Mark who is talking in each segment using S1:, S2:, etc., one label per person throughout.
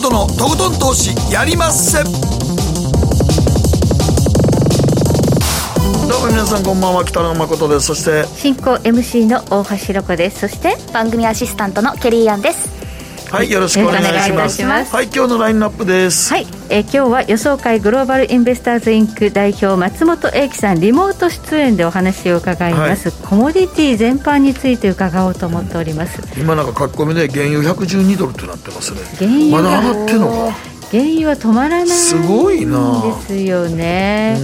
S1: 誠のとことん投資やりまっせ。どうも皆さんこんばんは北野誠です。そして
S2: 進行 MC の大橋ロコです。そして
S3: 番組アシスタントのケリーアンです。
S1: はいよろしくお願いします。はい今日のラインナップです。
S2: はい、えー、今日は予想会グローバルインベスターズインク代表松本英樹さんリモート出演でお話を伺います、はい、コモディティ全般について伺おうと思っております、
S1: 今なんか書き込みで原油112ドルとなってますね。原油まだ上がってんのか。
S2: 原油は止まらない
S1: すごいな
S2: ですよね、う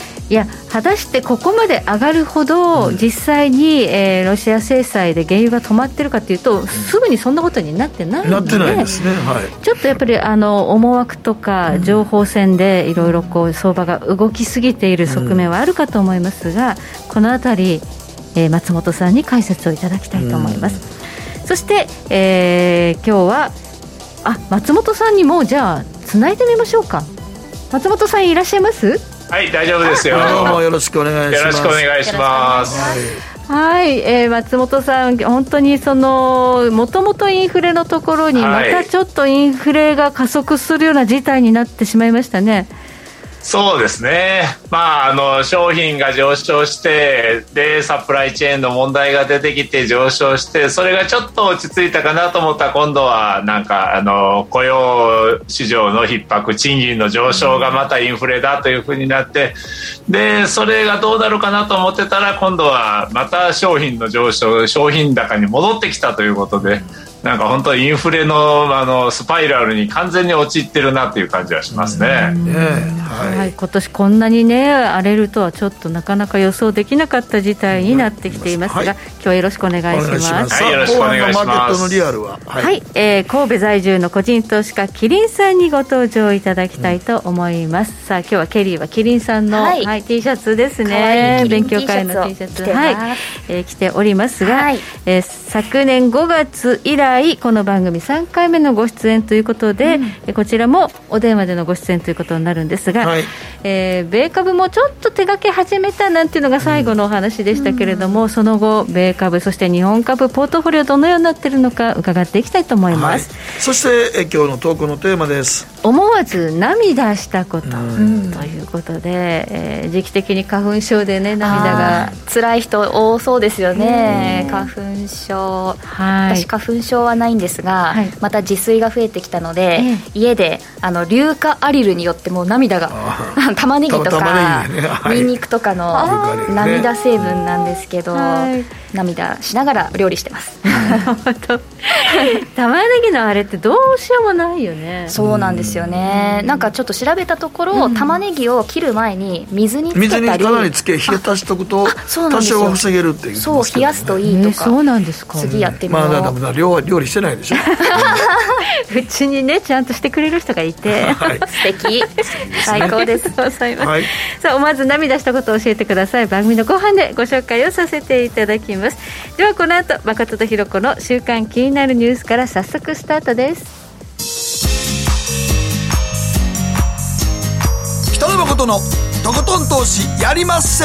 S2: んいや果たしてここまで上がるほど、実際に、えー、ロシア制裁で原油が止まってるかというと、すぐにそんなことになってないので、なってないですね、はい、ちょっとやっぱりあの思惑とか情報戦でいろいろこう相場が動きすぎている側面はあるかと思いますが、このあたり、えー、松本さんに解説をいただきたいと思います。そして、えー、今日はあ松本さんにもじゃあつないでみましょうか。松本さんいらっしゃいます？
S4: はい大丈夫ですよ。
S1: どうもよろしくお願いします。よろしくお願いします。
S2: はい、えー、松本さん、本当にそのもともとインフレのところに、またちょっとインフレが加速するような事態になってしまいましたね。はい
S4: そうですね、まあ、あの商品が上昇してでサプライチェーンの問題が出てきて上昇してそれがちょっと落ち着いたかなと思ったら今度はなんかあの雇用市場の逼迫賃金の上昇がまたインフレだというふうになってでそれがどうなるかなと思ってたら今度はまた商品の上昇商品高に戻ってきたということで。なんか本当インフレのあのスパイラルに完全に陥ってるなっていう感じはしますね。
S2: はい、はい、今年こんなにね荒れるとはちょっとなかなか予想できなかった事態になってきていますが、はい、今日はよろしくお願いします。
S4: はい、よろしくお願いします。
S1: のリアルは、
S2: はい、はい、えー、神戸在住の個人投資家キリンさんにご登場いただきたいと思います。うん、さあ今日はケリーはキリンさんの、はい。はい、T シャツですね。勉強会の T シャツはい、えー、着ておりますが、はい、えー、昨年5月以来回この番組3回目のご出演ということで、うん、こちらもお電話でのご出演ということになるんですが、はい、えー、米株もちょっと手がけ始めたなんていうのが最後のお話でしたけれども、うん、その後米株そして日本株ポートフォリオどのようになっているのか伺っていきたいと思います、
S1: はい、そしてえ今日のトークのテーマです。
S2: 思わず涙したこと、うん、ということで、えー、時期的に花粉症でね涙が。
S3: 辛い人多そうですよね、花粉症、はい、私花粉症はないんですが、はい、また自炊が増えてきたので、ええ、家であの硫化アリルによってもう涙が 玉ねぎとか、にんにくとかの涙成分なんですけど、涙しながら料理してます。
S2: 玉ねぎのあれってどうしようもないよね。
S3: そうなんですよね。なんかちょっと調べたところ、うん、玉ねぎを切る前に水につけたり水
S1: にかなりつけ冷やたしとくと多少は防げるっていう、
S3: そう冷やすといいとか、
S2: えー、そうなんですか
S3: 次やってみよう、
S1: まあ、料料理してないでしょ？
S2: うちにねちゃんとしてくれる人がいて、はい、
S3: 素敵。最高です。
S2: ございます、はい、さあ思わず涙したことを教えてください。番組の後半でご紹介をさせていただきます。ではこの後誠とひろ子の週刊気になるニュースから早速スタートです。
S1: 北野誠のとことん投資やりまっせ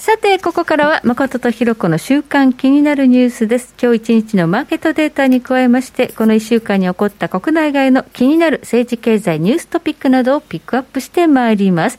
S2: さて、ここからは誠とひろ子の週間気になるニュースです。今日一日のマーケットデータに加えまして、この1週間に起こった国内外の気になる政治経済ニューストピックなどをピックアップしてまいります。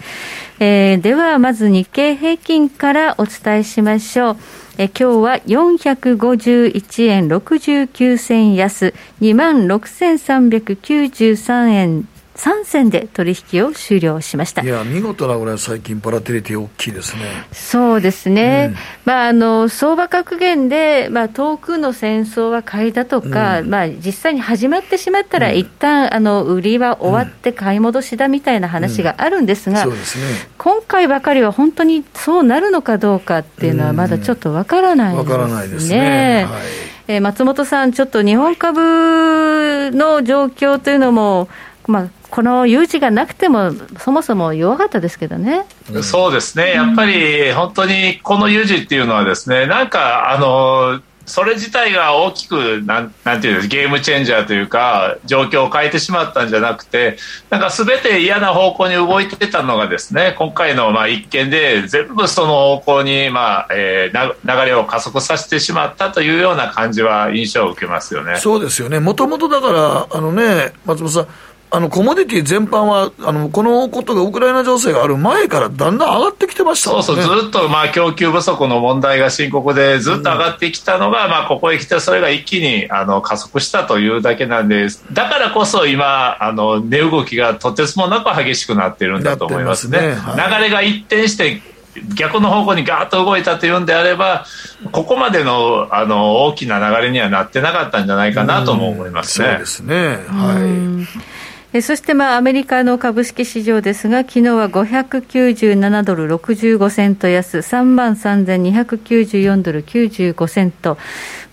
S2: えー、では、まず日経平均からお伝えしましょう。え今日は451円69銭安、26,393円3銭で取引を終了しました。
S1: いや、見事なぐらい最近、バラテリティ大きいですね。
S2: そうですね、うん、まあ、あの相場格言で、まあ、遠くの戦争は買いだとか、うん、まあ、実際に始まってしまったら、一旦あの売りは終わって買い戻しだみたいな話があるんですが、
S1: そうですね、
S2: 今回ばかりは本当にそうなるのかどうかっていうのは、まだちょっとわからないですね。からないですね。はい。えー、松本さん、ちょっと日本株の状況というのも、まあ、この有事がなくても、そもそも弱かったですけどね。
S4: そうですね、やっぱり本当にこの有事っていうのは、ですねなんかあのそれ自体が大きくなんなんていうゲームチェンジャーというか状況を変えてしまったんじゃなくてなんか全て嫌な方向に動いてたのがですね今回のまあ一件で全部その方向にまあ、えー、流れを加速させてしまったというような感じは印象を受けますよね。
S1: そうですよねもともとだからあのね松本さんあのコモディティ全般はあの、このことがウクライナ情勢がある前からだんだん上がってきてましたもんね。
S4: そうそう、ずっとまあ供給不足の問題が深刻で、ずっと上がってきたのが、まあここへ来て、それが一気にあの加速したというだけなんです。だからこそ今、あの値動きがとてつもなく激しくなっているんだと思いますね。すねはい、流れが一転して逆の方向にガーッと動いたというんであれば、ここまでのあの大きな流れにはなってなかったんじゃないかなとも思いますね。
S1: そうですね。はい。
S2: そしてまあアメリカの株式市場ですが、昨日は597ドル65セント安、3万3294ドル95セント、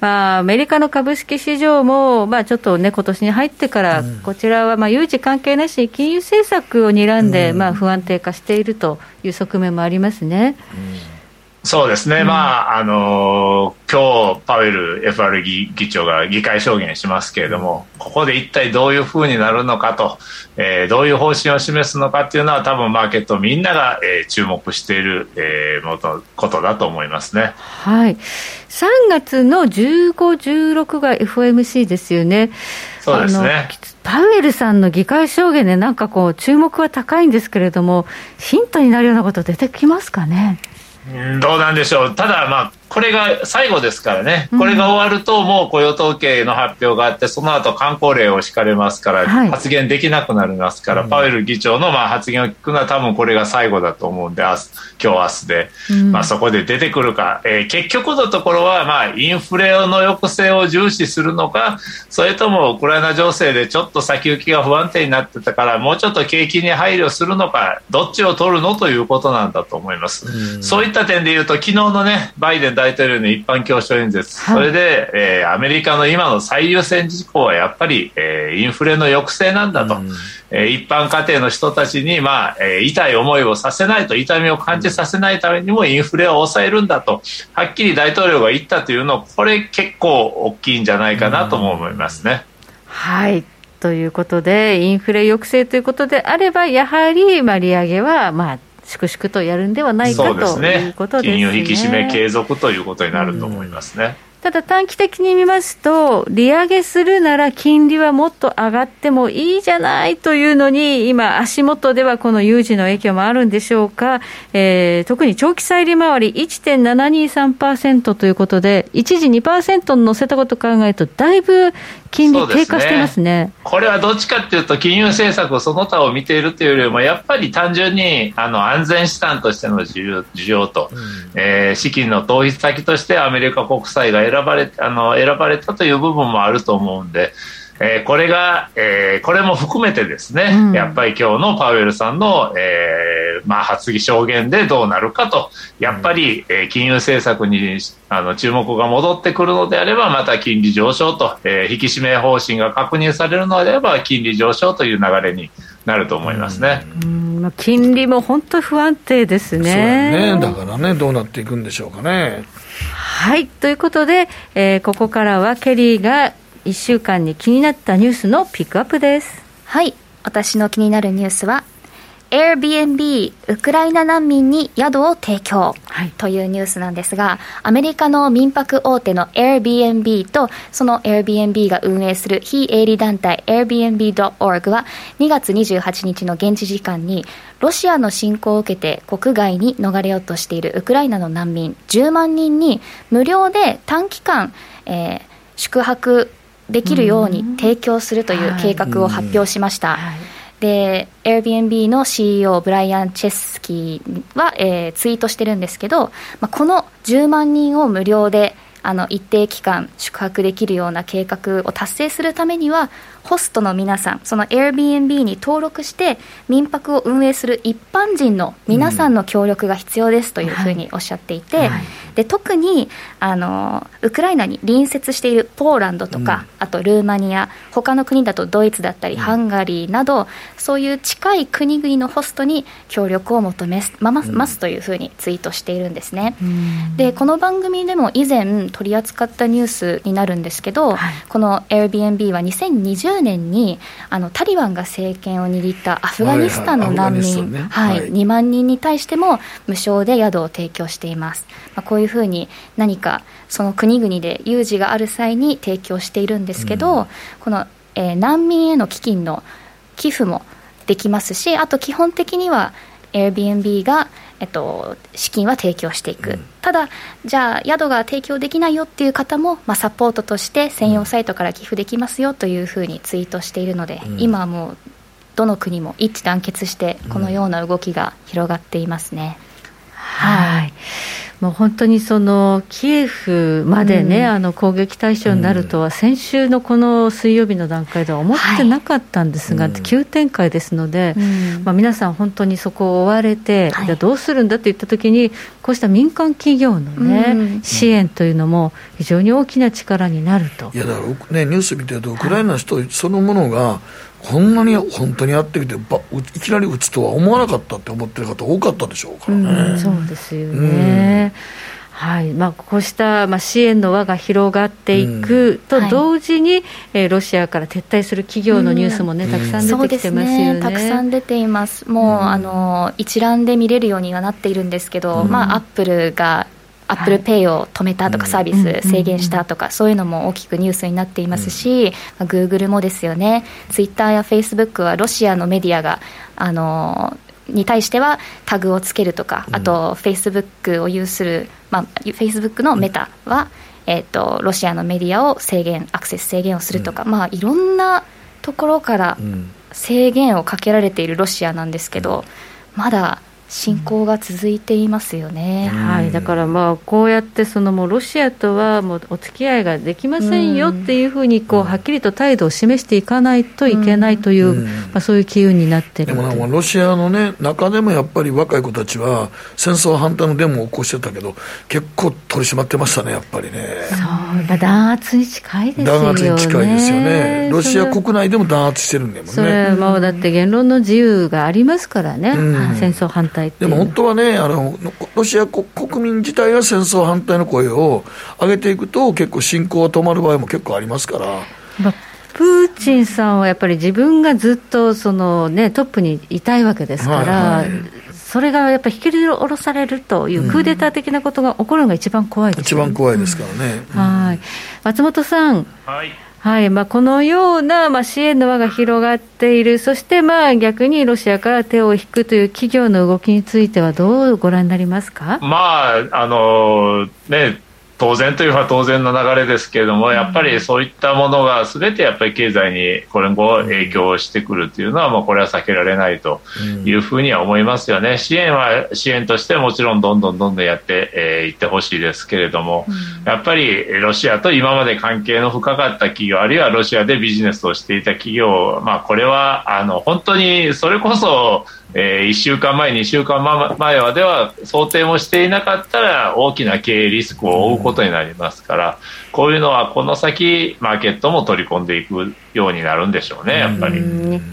S2: まあ、アメリカの株式市場も、まあ、ちょっとね、今年に入ってから、こちらはまあ有事関係なしに金融政策を睨んで、まあ、不安定化しているという側面もありますね。うん
S4: そうですね、うん、まああの今日パウエル FR 議議長が議会証言しますけれども、ここで一体どういうふうになるのかと、えー、どういう方針を示すのかっていうのは、多分マーケットみんなが、えー、注目している、えー、ものことだと思いますね。
S2: はい。3月の15、16が FOMC ですよね。
S4: そうですね。
S2: パウエルさんの議会証言で、なんかこう、注目は高いんですけれども、ヒントになるようなこと出てきますかね？
S4: どうなんでしょう、ただ、まあ、これが最後ですからね、これが終わると、もう雇用統計の発表があって、その後観光令を敷かれますから、発言できなくなりますから、パウエル議長のまあ発言を聞くのは、多分これが最後だと思うんで、明日今日明日で、まあ、そこで出てくるか、えー、結局のところは、まあ、インフレの抑制を重視するのか、それともウクライナ情勢でちょっと先行きが不安定になってたから、もうちょっと景気に配慮するのか、どっちを取るのということなんだと思います。そういった点で言うと、昨日のね、バイデン大統領の一般教書演説、はい、それで、えー、アメリカの今の最優先事項はやっぱり、えー、インフレの抑制なんだと、うん、えー、一般家庭の人たちに、まあえー、痛い思いをさせないと、痛みを感じさせないためにもインフレを抑えるんだと、はっきり大統領が言ったというの、これ結構大きいんじゃないかなとも思いますね。
S2: はい。ということで、インフレ抑制ということであれば、やはり、まあ、利上げは、まあ、粛々とやるんではないかということですね。金
S4: 融引き締め継続ということになると思いますね。
S2: ただ短期的に見ますと、利上げするなら金利はもっと上がってもいいじゃないというのに、今、足元ではこの有事の影響もあるんでしょうか、えー、特に長期債利回り1.723%ということで、一時2%乗せたことを考えると、だいぶ金利低下してますね、ね、
S4: これはどっちかというと、金融政策その他を見ているというよりも、やっぱり単純にあの安全資産としての需要と、うん、えー、資金の投資先としてアメリカ国債が選ばれあの選ばれたという部分もあると思うんで。えー、これが、えー、これも含めてですね、うん、やっぱり今日のパウエルさんの、えーまあ、発議証言でどうなるかと、やっぱり、えー、金融政策にあの注目が戻ってくるのであれば、また金利上昇と、えー、引き締め方針が確認されるのであれば、金利上昇という流れになると思いますね。
S2: うん金利も本当不安定です
S1: ね。ねだからね、どうなっていくんでしょうかね。
S2: はい、ということで、えー、ここからはケリーが1週間に気になったニュースのピックアップです。
S3: はい。私の気になるニュースは Airbnb ウクライナ難民に宿を提供、はい、というニュースなんですがアメリカの民泊大手の Airbnb とその Airbnb が運営する非営利団体 Airbnb.org は2月28日の現地時間にロシアの侵攻を受けて国外に逃れようとしているウクライナの難民10万人に無料で短期間、えー、宿泊できるように提供するという計画を発表しました。で、Airbnb の CEO ブライアン・チェスキーは、えー、ツイートしてるんですけど、まあ、この10万人を無料であの一定期間宿泊できるような計画を達成するためにはホストの皆さんその Airbnb に登録して民泊を運営する一般人の皆さんの協力が必要ですというふうにおっしゃっていて、うんはい、で特にあのウクライナに隣接しているポーランドとか、あとルーマニア他の国だとドイツだったり、ハンガリーなどそういう近い国々のホストに協力を求めますというふうにツイートしているんですね。でこの番組でも以前取り扱ったニュースになるんですけど、はい、この Airbnb は2020年にあのタリバンが政権を握ったアフガニスタンの難民、はい、2万人に対しても無償で宿を提供しています、まあ、こういうふうに何かその国々で有事がある際に提供しているんですけど、うん、この、えー、難民への基金の寄付もできますしあと基本的には Airbnb が、えっと、資金は提供していく、うん、ただ、じゃあ宿が提供できないよっていう方も、まあ、サポートとして専用サイトから寄付できますよというふうにツイートしているので、うん、今はもうどの国も一致団結してこのような動きが広がっていますね。
S2: はいもう本当にそのキエフまでね、うん、あの攻撃対象になるとは、先週のこの水曜日の段階では思ってなかったんですが、はい、急展開ですので、うん、まあ、皆さん、本当にそこを追われて、はい、どうするんだといったときに、こうした民間企業のね、うん、支援というのも、非常に大きな力になると。
S1: いやだからね、ニュース見てると、ウクライナの人そのものが、こんなに本当にやってきてばいきなり打つとは思わなかったって思ってる方多かったでしょうからね、
S2: うん、そうですよね、うん、はい。まあ、こうした、まあ、支援の輪が広がっていくと同時に、うんはい、えー、ロシアから撤退する企業のニュースもね、たくさん出てきてますよね,、
S3: ね。たくさん出ています。もう、あの一覧で見れるようにはなっているんですけど、まあ、アップルがアップルペイを止めたとか、サービス制限したとか、そういうのも大きくニュースになっていますし、グーグルもですよね、ツイッターやフェイスブックはロシアのメディアが、あのに対してはタグをつけるとか、あと、フェイスブックを有する、まあ、フェイスブックのメタは、えーと、ロシアのメディアを制限、アクセス制限をするとか、まあ、いろんなところから制限をかけられているロシアなんですけど、まだ侵攻が続いていますよね、
S2: はい、だからまあこうやってそのもうロシアとはもうお付き合いができませんよっていうふうにこうはっきりと態度を示していかないといけないという、まあ、そういう機運になってる
S1: でもロシアの、ね、中でもやっぱり若い子たちは戦争反対のデモを起こしてたけど結構取り締まってましたねやっぱりね。
S2: そう弾圧に近いですよね。弾圧に近いですよね。
S1: ロシア国内でも弾圧してるんだもんね。
S2: それもうだって言論の自由がありますからね、戦争反対対
S1: でも本当はね、あのロシア国民自体が戦争反対の声を上げていくと、結構、侵攻が止まる場合も結構ありますから。
S2: まあプーチンさんはやっぱり自分がずっとその、ね、トップにいたいわけですから、はいはい、それがやっぱり引き下ろされるというクーデター的なことが起こるのが一番怖いです、
S1: ね、一番怖いですからね。
S2: うん、はい。松本さん、
S4: はい
S2: はい。まあ、このような、まあ、支援の輪が広がっている、そしてまあ逆にロシアから手を引くという企業の動きについては、どうご覧になりますか、
S4: まああのね、当然というのは当然の流れですけれども、やっぱりそういったものがすべてやっぱり経済に今後影響してくるというのは、もうこれは避けられないというふうには思いますよね。支援は支援としてもちろんどんどんどんどんやってい、えー、ってほしいですけれども、やっぱりロシアと今まで関係の深かった企業、あるいはロシアでビジネスをしていた企業、まあこれはあの本当にそれこそえー、1週間前、2週間前までは想定もしていなかったら大きな経営リスクを負うことになりますから、こういうのはこの先、マーケットも取り込んでいくようになるんでしょうね、やっぱり。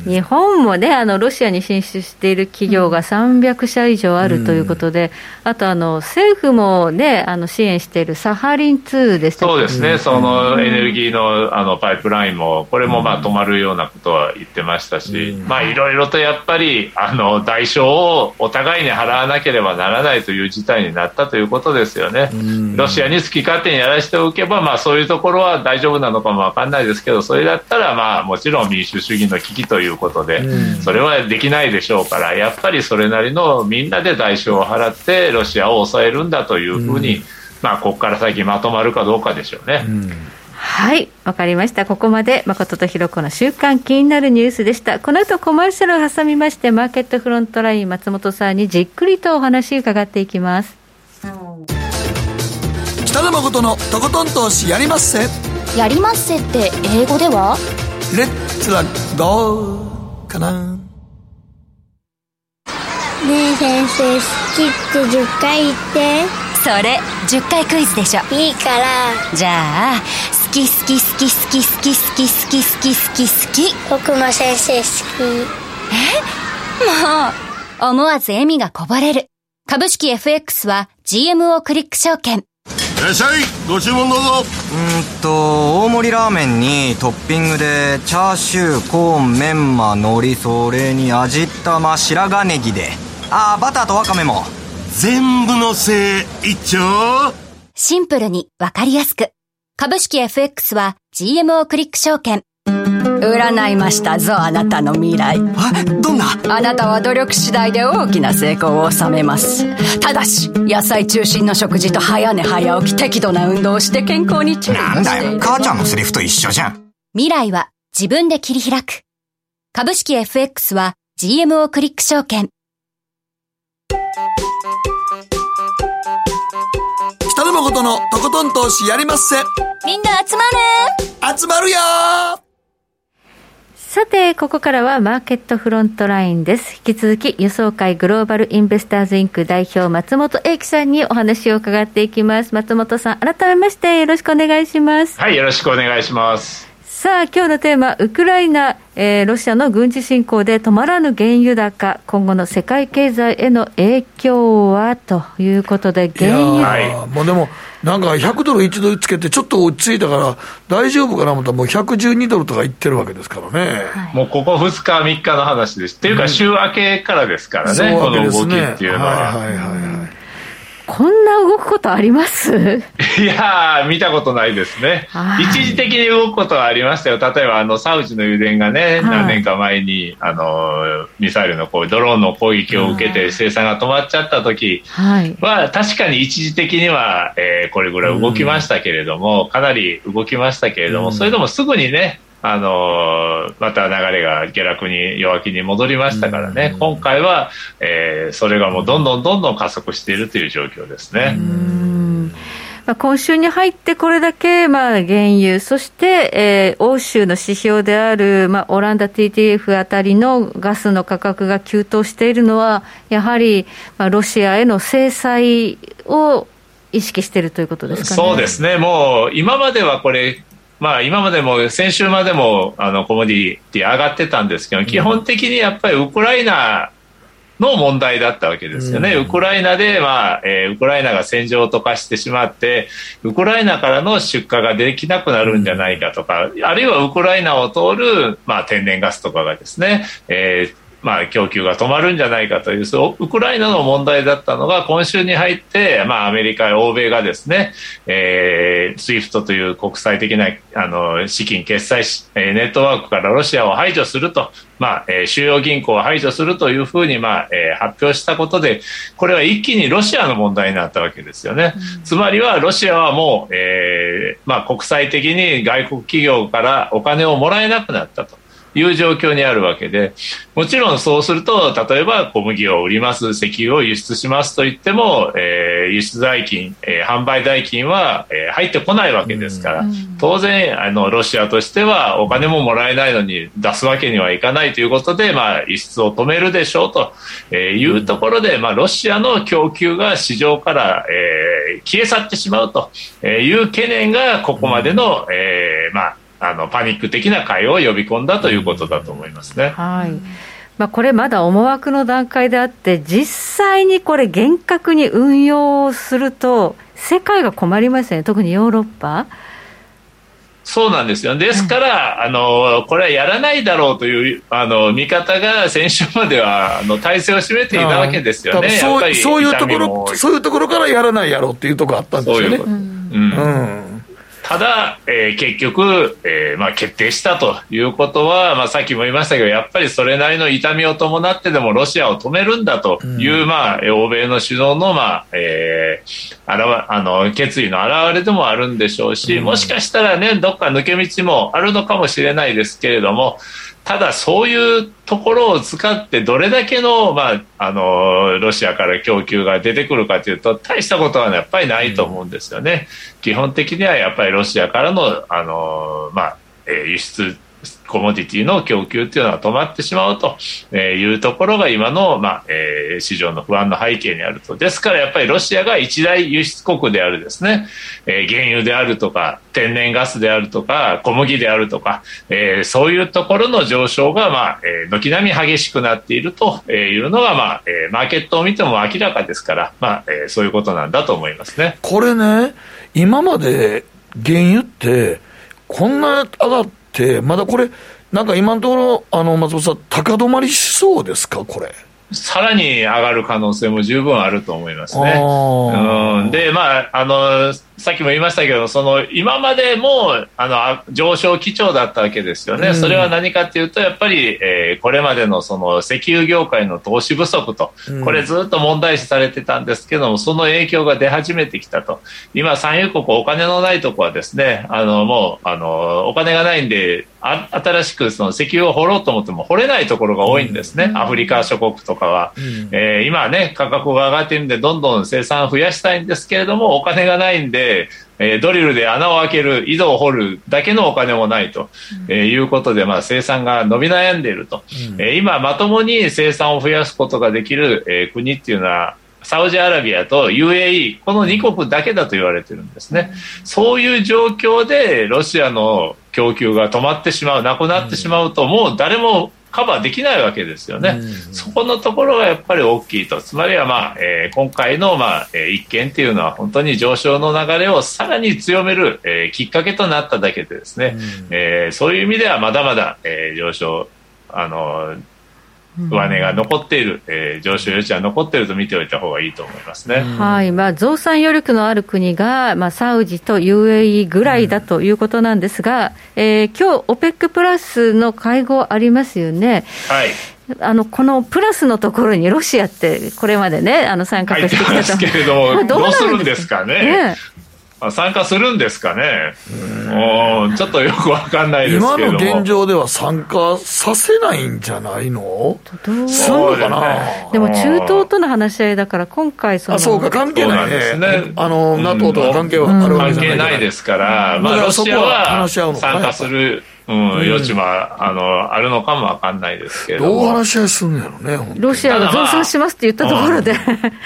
S2: 日本もね、あのロシアに進出している企業が300社以上あるということで、あとあの政府もね、あの支援しているサハリン2でした
S4: そうですね、そのエネルギーのあのパイプラインも、これもまあ止まるようなことは言ってましたし、まあいろいろとやっぱりあの代償をお互いに払わなければならないという事態になったということですよね。ロシアに好き勝手にやらせておけば、まあ、そういうところは大丈夫なのかも分かんないですけどそれだったら、まあ、もちろん民主主義の危機ということでそれはできないでしょうからやっぱりそれなりのみんなで代償を払ってロシアを抑えるんだというふうに、まあ、ここから先まとまるかどうかでしょうね。
S2: はいわかりました。ここまで誠とひろ子の週間気になるニュースでした。この後コマーシャルを挟みましてマーケットフロントライン松本さんにじっくりとお話伺っていきます。
S1: 北野誠のとことん投資やりまっせ。
S3: やりまっせって英語では？
S1: レッツラゴーかな。ね
S5: え先生好きって10回言って。それ10回クイズでしょ。
S6: いいから。
S5: じゃあ好き好き好き好き好き好き好き好き好き好き
S6: 僕も先生好き
S5: えもう思わず笑みがこぼれる株式 FX は GMO クリック証券
S7: いらっしゃいご注文どうぞ
S8: うんと大盛りラーメンにトッピングでチャーシューコーンメンマ海苔それに味玉白髪ネギでああバターとワカメも
S7: 全部のせい一丁
S5: シンプルにわかりやすく株式 FX は GMO クリック証券。
S9: 占いましたぞあなたの未来。
S8: えどんな？
S9: あなたは努力次第で大きな成功を収めます。ただし野菜中心の食事と早寝早起き適度な運動をして健康に注意
S8: なんだよ。母ちゃんのセリフと一緒じゃん。
S5: 未来は自分で切り開く。株式 FX は GMO クリック証券
S1: 北野誠のとことん投資やりまっせ
S5: みんな集ま
S1: る集まるよ
S2: さて、ここからはマーケットフロントラインです。引き続き、予想会グローバルインベスターズインク代表、松本英樹さんにお話を伺っていきます。松本さん、改めましてよろしくお願いします。
S4: はい、よろしくお願いします。
S2: さあ、今日のテーマ、ウクライナ、えー、ロシアの軍事侵攻で止まらぬ原油高、今後の世界経済への影響は？ということで、原油。
S1: はい、もうでもなんか100ドル1ドルつけて、ちょっと落ち着いたから、大丈夫かなと思ったら、もう112ドルとかいってるわけですからね、
S4: はい、もうここ2日、3日の話です。っていうか、週明けからですからね、うん、この動きっていうのは。はいはいはい、はい
S2: こんな動くことあります？
S4: いや見たことないですね。一時的に動くことはありましたよ。例えば、あの、サウジの油田がね、何年か前に、あの、ミサイルのこうドローンの攻撃を受けて生産が止まっちゃった時は、確かに一時的には、えー、これぐらい動きましたけれども、かなり動きましたけれども、それでもすぐにね、あのまた流れが下落に弱気に戻りましたからね、今回は、えー、それがもうどんどんどんどん加速しているという状況ですね。
S2: まあ、今週に入ってこれだけ、まあ、原油、そして、えー、欧州の指標である、まあ、オランダ TTF あたりのガスの価格が急騰しているのは、やはり、まあ、ロシアへの制裁を意識しているということですか、
S4: ね、そうですね、もう今まではこれ、まあ、今までも先週までもあのコモディティ上がってたんですけど基本的にやっぱりウクライナの問題だったわけですよね、うん、ウクライナで、まあえー、ウクライナが戦場と化してしまってウクライナからの出荷ができなくなるんじゃないかとか、うん、あるいはウクライナを通る、まあ、天然ガスとかがですね、えーまあ、供給が止まるんじゃないかというウクライナの問題だったのが今週に入って、まあ、アメリカや欧米がですね、えー、SWIFT という国際的なあの資金決済ネットワークからロシアを排除すると、まあえー、主要銀行を排除するというふうに、まあえー、発表したことでこれは一気にロシアの問題になったわけですよね。うん、つまりはロシアはもう、えーまあ、国際的に外国企業からお金をもらえなくなったと。いう状況にあるわけでもちろんそうすると例えば小麦を売ります石油を輸出しますと言っても、えー、輸出代金、えー、販売代金は、えー、入ってこないわけですから、うん、当然あのロシアとしてはお金ももらえないのに出すわけにはいかないということで、まあ、輸出を止めるでしょうというところで、まあ、ロシアの供給が市場から、えー、消え去ってしまうという懸念がここまでの、えーまああのパニック的な会を呼び込んだということだと思いますね。
S2: はいまあ、これまだ思惑の段階であって、実際にこれ、厳格に運用すると、世界が困りますよね、特にヨーロッパ。
S4: そうなんですよ。ですから、あの、これはやらないだろうという、あの、見方が先週までは、あの、体制を占めていたわけですよね。
S1: そうそういうところ、そういうところからやらないやろうっていうところあったんですよね。うううん、
S4: うんただ、えー、結局、えーまあ、決定したということは、まあ、さっきも言いましたけどやっぱりそれなりの痛みを伴ってでもロシアを止めるんだという、うん、まあ、欧米の首脳の,、まあえー、あらあの決意の表れでもあるんでしょうし、もしかしたら、ね、どっか抜け道もあるのかもしれないですけれどもただ、そういうところを使ってどれだけの,、まあ、あのロシアから供給が出てくるかというと大したことはやっぱりないと思うんですよね。基本的にはやっぱりロシアからのあの、まあ、輸出コモディティの供給というのは止まってしまうというところが今の、まあえー、市場の不安の背景にあるとです。からやっぱりロシアが一大輸出国であるですね、えー、原油であるとか天然ガスであるとか小麦であるとか、えー、そういうところの上昇が、まあえー、軒並み激しくなっているというのが、まあえー、マーケットを見ても明らかですから、まあえー、そういうことなんだと思いますね。
S1: これね今まで原油ってこんな上がっ、まだこれ、なんか今のところ、あの松本さん、高止まりしそうですか、これ。
S4: さらに上がる可能性も十分あると思いますね。うん、で、まあ、あの、さっきも言いましたけど、その今までもあの上昇基調だったわけですよね、うん、それは何かというと、やっぱり、えー、これまでのその石油業界の投資不足と、これずっと問題視されてたんですけども、その影響が出始めてきたと、今、産油国、お金のないところはですね、あのもうあのお金がないんで、あ新しくその石油を掘ろうと思っても掘れないところが多いんですね、うん、アフリカ諸国とかは。うん、えー、今ね、価格が上がっているんで、どんどん生産増やしたいんですけれども、お金がないんで、えー、ドリルで穴を開ける、井戸を掘るだけのお金もないと、うん、えー、いうことで、まあ、生産が伸び悩んでいると、うん、えー、今、まともに生産を増やすことができる、え国っていうのは、サウジアラビアと UAE、この2国だけだと言われてるんですね。そういう状況でロシアの供給が止まってしまう、なくなってしまうと、もう誰もカバーできないわけですよね、うん、そこのところがやっぱり大きいと、つまりは、まあえー、今回の、まあえー、一件というのは、本当に上昇の流れをさらに強める、えー、きっかけとなっただけで、ですね、うん、えー、そういう意味ではまだまだ、えー、上昇あの上値が残っている、えー、上昇余地は残っていると見ておいた方がいいと思いますね、
S2: はい。まあ、増産余力のある国が、まあ、サウジと UAE ぐらいだということなんですが、うん、えー、今日 OPEC プラスの会合ありますよね。
S4: はい。
S2: あのこのプラスのところにロシアって、これまでね、あの参加してきた
S4: と。けれども、どうするんですかね。ね参加するんですかね、ちょっとよくわかんないです
S1: けど今の現状では参加させないんじゃないの？すんのかな、
S2: でも中東との話し合いだから、今回その、
S1: あそうか、関係ないですね、あの NATO とは関係はあるわけじゃない、
S4: 関係ないですから、まあ、ロシアは参加する。うん、余地は、あの、あるのかもわかんないですけど
S1: どう話し合いすんのやろね、
S2: ロシアが増産しますって言ったところで。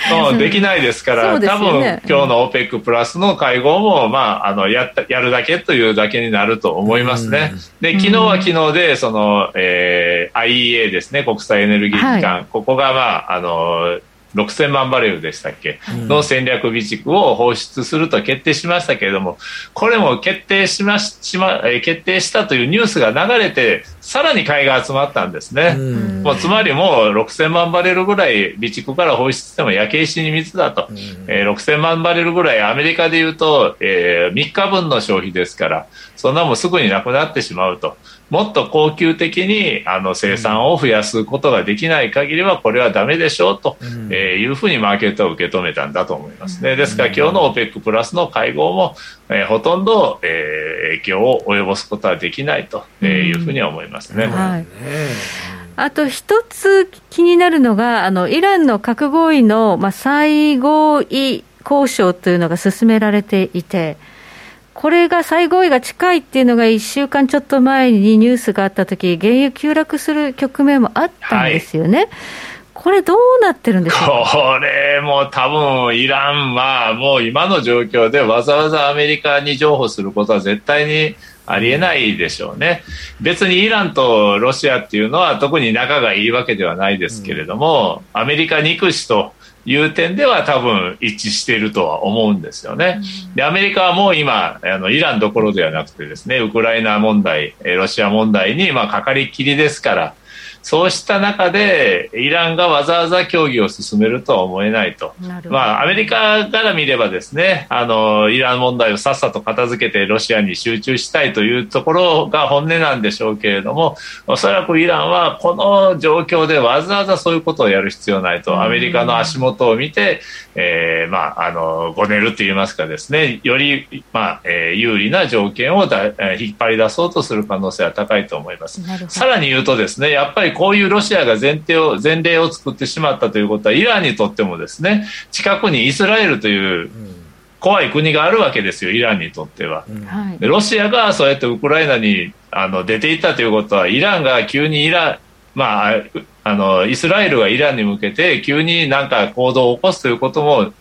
S4: そう、できないですから、ね、多分、今日の OPEC プラスの会合も、まあ、あの、やった、やるだけというだけになると思いますね。で、昨日は昨日で、その、えー、IEA ですね、国際エネルギー機関、はい、ここが、まあ、あの、6000万バレルでしたっけ、の戦略備蓄を放出すると決定しましたけれども、これも決定しましま、決定したというニュースが流れて、さらに買いが集まったんですね、もうつまりもう6000万バレルぐらい備蓄から放出しても焼け石に水だと、えー、6000万バレルぐらい、アメリカでいうと、えー、3日分の消費ですから、そんなもんすぐになくなってしまうと。もっと恒久的にあの生産を増やすことができない限りはこれはだめでしょうと、うえいうふうにマーケットは受け止めたんだと思いますね。ですから今日の OPEC プラスの会合も、えー、ほとんど、えー、影響を及ぼすことはできないというふうには思いますね。はい
S2: あと一つ気になるのが、あのイランの核合意の、まあ、再合意交渉というのが進められていて、これが再合意が近いっていうのが1週間ちょっと前にニュースがあったとき、原油急落する局面もあったんですよね。はいこれ、どうなってるんでしょ
S4: これも多分イランはもう今の状況でわざわざアメリカに譲歩することは絶対にありえないでしょうね。別にイランとロシアっていうのは特に仲がいいわけではないですけれども、アメリカ憎しという点では多分一致しているとは思うんですよね。で、アメリカはもう今、あの、イランどころではなくてですね、ウクライナ問題、ロシア問題に、まあ、かかりっきりですから、そうした中で、イランがわざわざ協議を進めるとは思えないと。まあ、アメリカから見ればですね、あの、イラン問題をさっさと片付けてロシアに集中したいというところが本音なんでしょうけれども、おそらくイランはこの状況でわざわざそういうことをやる必要ないと。アメリカの足元を見て、えー、まあ、あの、ごねると言いますかですね、より、まあ、えー、有利な条件をだ、えー、引っ張り出そうとする可能性は高いと思います。さらに言うとですね、やっぱりりこういうロシアが前提を前例を作ってしまったということはイランにとってもですね近くにイスラエルという怖い国があるわけですよイランにとっては。でロシアがそうやってウクライナにあの出ていったということはイランが急にイラン、まあ、あのイスラエルがイランに向けて急になんか行動を起こすということも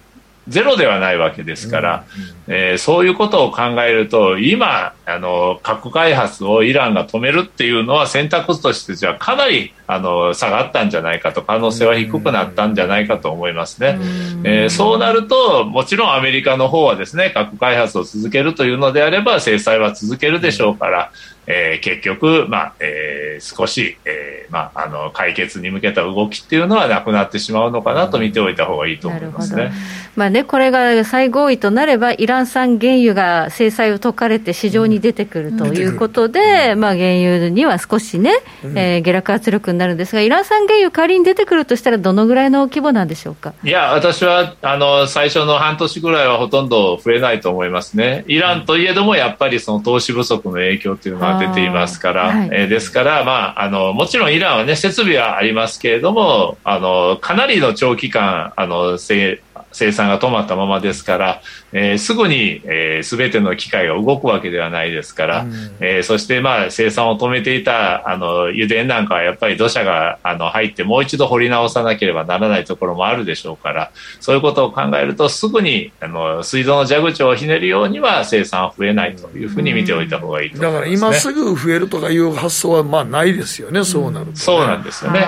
S4: ゼロではないわけですから、うん。うん、えー、そういうことを考えると今あの核開発をイランが止めるっていうのは選択としてじゃかなりあの下がったんじゃないかと可能性は低くなったんじゃないかと思いますね、えー、そうなるともちろんアメリカの方はですね核開発を続けるというのであれば制裁は続けるでしょうから、えー、結局、まあえー、少し、えーまあ、あの解決に向けた動きっていうのはなくなってしまうのかなと見ておいた方がいいと思いますね。
S2: まあね、これが再合意となれば、イラン産原油が制裁を解かれて市場に出てくるということで、うん、まあ、原油には少しね、うん、えー、下落圧力になるんですが、イラン産原油、仮に出てくるとしたら、どのぐらいの規模なんでしょうか？
S4: いや、私はあの最初の半年ぐらいはほとんど増えないと思いますね。イランといえども、やっぱりその投資不足の影響というのは出ていますから、はい、えー、ですから、まああの、もちろんイランはね、設備はありますけれども、あのかなりの長期間、あの生生産が止まったままですから、えー、すぐに、えー、全ての機械が動くわけではないですから、うん、えー、そしてまあ生産を止めていたあの油田なんかはやっぱり土砂があの入ってもう一度掘り直さなければならないところもあるでしょうからそういうことを考えるとすぐにあの水道の蛇口をひねるようには生産は増えないというふうに見ておいた方がいいと思います、ね、
S1: だから今すぐ増えるとかいう発想はまあないですよね、そうなると、ね、
S4: そうなんですよね。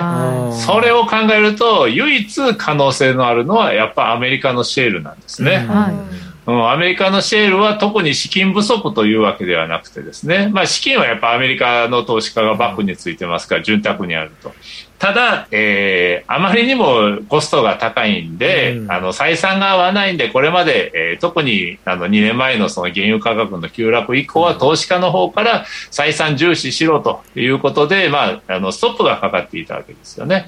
S4: それを考えると唯一可能性のあるのはやっぱアメリカのシェールなんですね。はいうん、アメリカのシェールは特に資金不足というわけではなくてですね、まあ、資金はやっぱアメリカの投資家がバックについてますから潤沢にあると。ただ、えー、あまりにもコストが高いんで、うん、あの採算が合わないんで、これまで、えー、特にあの2年前のその原油価格の急落以降は、投資家の方から採算重視しろということで、まあ、あのストップがかかっていたわけですよね。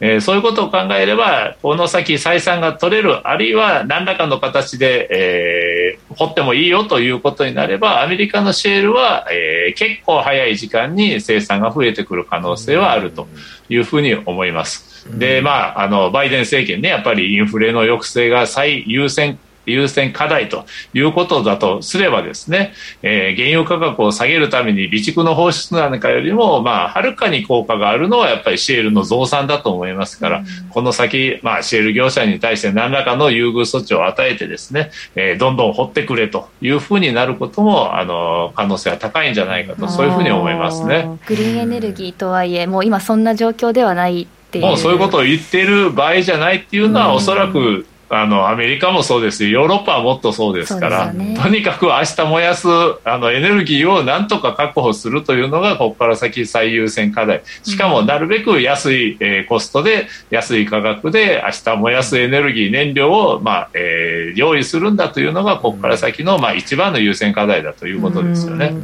S4: えー、そういうことを考えれば、この先採算が取れる、あるいは何らかの形で、えー、掘ってもいいよということになれば、アメリカのシェールは、えー、結構早い時間に生産が増えてくる可能性はあるというふうに思います。で、まあ、あの、バイデン政権ね、やっぱりインフレの抑制が最優先優先課題ということだとすればですね、えー、原油価格を下げるために備蓄の放出なんかよりも、まあ、はるかに効果があるのはやっぱりシェールの増産だと思いますから、うん、この先、まあ、シェール業者に対して何らかの優遇措置を与えてですね、えー、どんどん掘ってくれというふうになることも、あの、可能性は高いんじゃないかと、そういうふうに思いますね。
S3: グリーンエネルギーとはいえ、もう今そんな状況ではない
S4: もうそういうことを言っている場合じゃないっていうのは、おそらくあのアメリカもそうですヨーロッパはもっとそうですから、ね、とにかく明日燃やすあのエネルギーをなんとか確保するというのがここから先最優先課題。しかもなるべく安い、えー、コストで安い価格で明日燃やすエネルギー燃料を、まあえー、用意するんだというのがここから先の、まあ、一番の優先課題だということですよね。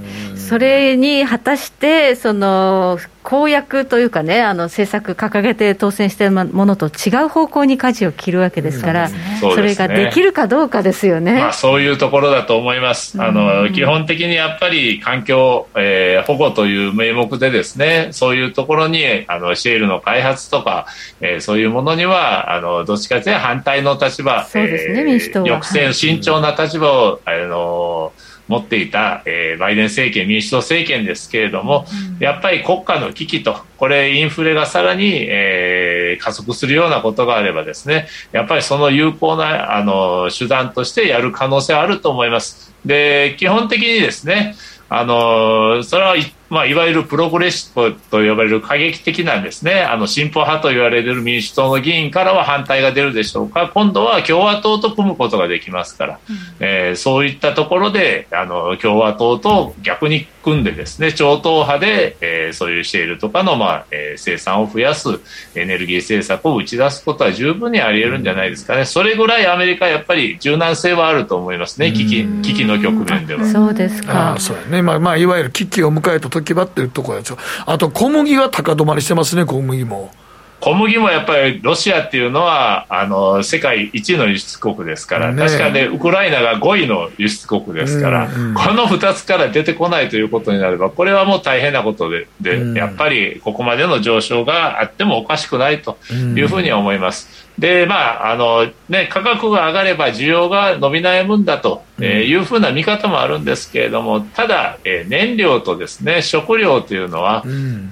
S2: それに果たしてその公約というかね、あの政策掲げて当選しているものと違う方向に舵を切るわけですから、そ、ね,、れができるかどうかですよね。
S4: まあ、そういうところだと思います。あの基本的にやっぱり環境、えー、保護という名目でですね、そういうところにあのシェールの開発とか、えー、そういうものにはあのどっちかというと反対の立場、
S2: そうですね、民主党
S4: 抑制慎重な立場を、あの持っていた、えー、バイデン政権、民主党政権ですけれども、うん、やっぱり国家の危機と、これ、インフレがさらに、えー、加速するようなことがあればですね、やっぱりその有効なあの手段としてやる可能性はあると思います。で、基本的にですね、あのそれはまあ、いわゆるプログレッシブと呼ばれる過激的なんですね、あの進歩派と言われる民主党の議員からは反対が出るでしょうか、今度は共和党と組むことができますから、うん、えー、そういったところであの共和党と逆に組んで、ですね超党派で、えー、そういうシェールとかの、まあえー、生産を増やすエネルギー政策を打ち出すことは十分にあり得るんじゃないですかね、それぐらいアメリカ、やっぱり柔軟性はあると思いますね、危機危機の局面では。
S2: そうですか
S1: あそうやねまあまあ、いわゆる危機を迎えた時はっていうところでしょ。あと小麦は高止まりしてますね、小麦も。
S4: 小麦もやっぱりロシアっていうのはあの世界一の輸出国ですから、ね、確かね、ウクライナが5位の輸出国ですから、うんうん、この2つから出てこないということになれば、これはもう大変なことで、で、うん、やっぱりここまでの上昇があってもおかしくないというふうに思います。で、まあ、あの、ね、価格が上がれば需要が伸び悩むんだというふうな見方もあるんですけれども、ただ、えー、燃料とですね、食料というのは、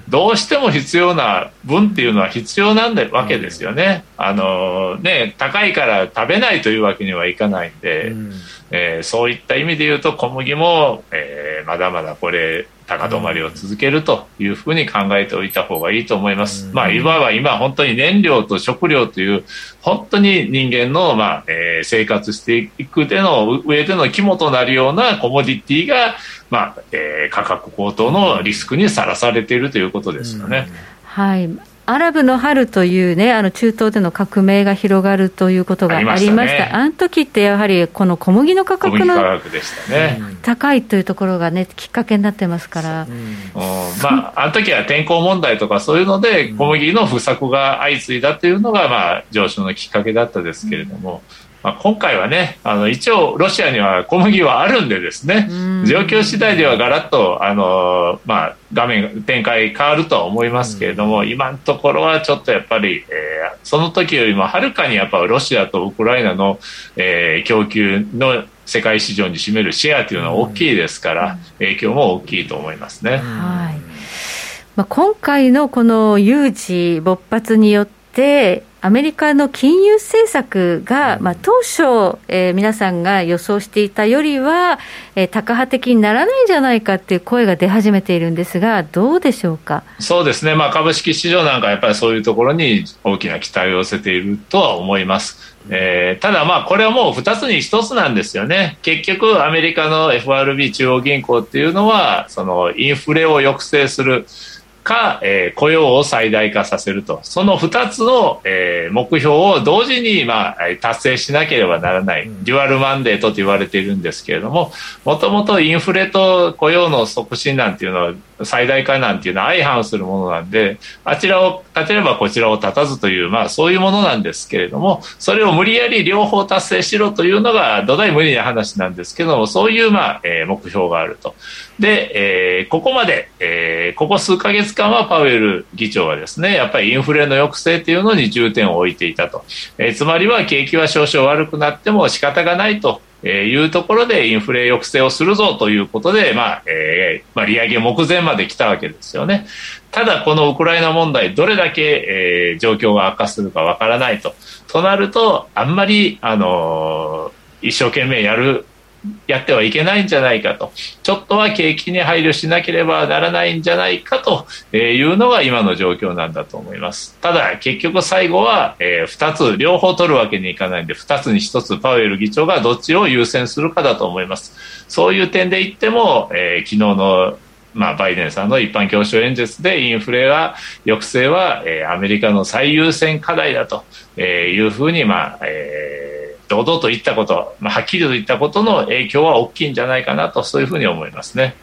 S4: どうしても必要な分っていうのは必要なんでわけですよね。あの、ね、高いから食べないというわけにはいかないんで、えー、そういった意味で言うと小麦も、えー、まだまだこれ高止まりを続けるというふうに考えておいた方がいいと思います。まあ、いわば今本当に燃料と食料という本当に人間の、まあえー、生活していくでの上での肝となるようなコモディティが、まあえー、価格高騰のリスクにさらされているということですよね。
S2: はいアラブの春というね、あの中東での革命が広がるということがありました、あ、ね、あの時ってやはり、この小麦の価格の高いというところがね、きっかけになってますから、う。ん、
S4: まあ、あの時は天候問題とかそういうので、小麦の不作が相次いだというのが、まあ、上昇のきっかけだったですけれども。うんまあ、今回はねあの一応ロシアには小麦はあるんでですね状況次第ではガラッとあの、まあ、画面展開変わるとは思いますけれども、今のところはちょっとやっぱり、えー、その時よりもはるかにやっぱロシアとウクライナの、えー、供給の世界市場に占めるシェアというのは大きいですから、影響も大きいと思いますね。はい。
S2: まあ、今回のこの有事勃発によってアメリカの金融政策が、まあ、当初、えー、皆さんが予想していたよりは、えー、高派的にならないんじゃないかっていう声が出始めているんですが、どうでしょうか？
S4: そうですね、まあ、株式市場なんかやっぱりそういうところに大きな期待を寄せているとは思います。えー、ただ、まあこれはもう2つに1つなんですよね、結局、アメリカの FRB 中央銀行っていうのはそのインフレを抑制する。か、えー、雇用を最大化させると、その2つの、えー、目標を同時に、まあ、達成しなければならない、デュアルマンデートと言われているんですけれども、もともとインフレと雇用の促進なんていうのは、最大化なんていうのは相反するものなんで、あちらを立てればこちらを立たずという、まあそういうものなんですけれども、それを無理やり両方達成しろというのが土台無理な話なんですけども、そういう、まあ、えー、目標があると。で、えー、ここまで、えー、ここ数ヶ月間はパウエル議長はですね、やっぱりインフレの抑制というのに重点を置いていたと。えー、つまりは景気は少々悪くなっても仕方がないと。えいうところでインフレ抑制をするぞということで、まあえーまあ、利上げ目前まで来たわけですよね。ただ、このウクライナ問題、どれだけ、えー、状況が悪化するかわからないと。となると、あんまり、あのー、一生懸命やるやってはいけないんじゃないかと、ちょっとは景気に配慮しなければならないんじゃないかというのが今の状況なんだと思います。ただ、結局最後は、2つ、両方取るわけにいかないんで、2つに1つ、パウエル議長がどっちを優先するかだと思います。そういう点で言っても、え、昨日のまあ、バイデンさんの一般教書演説でインフレは抑制は、えー、アメリカの最優先課題だというふうに、まあえー堂々と言ったこと、まあ、はっきりと言ったことの影響は大きいんじゃないかなと、そういうふうに思いますね。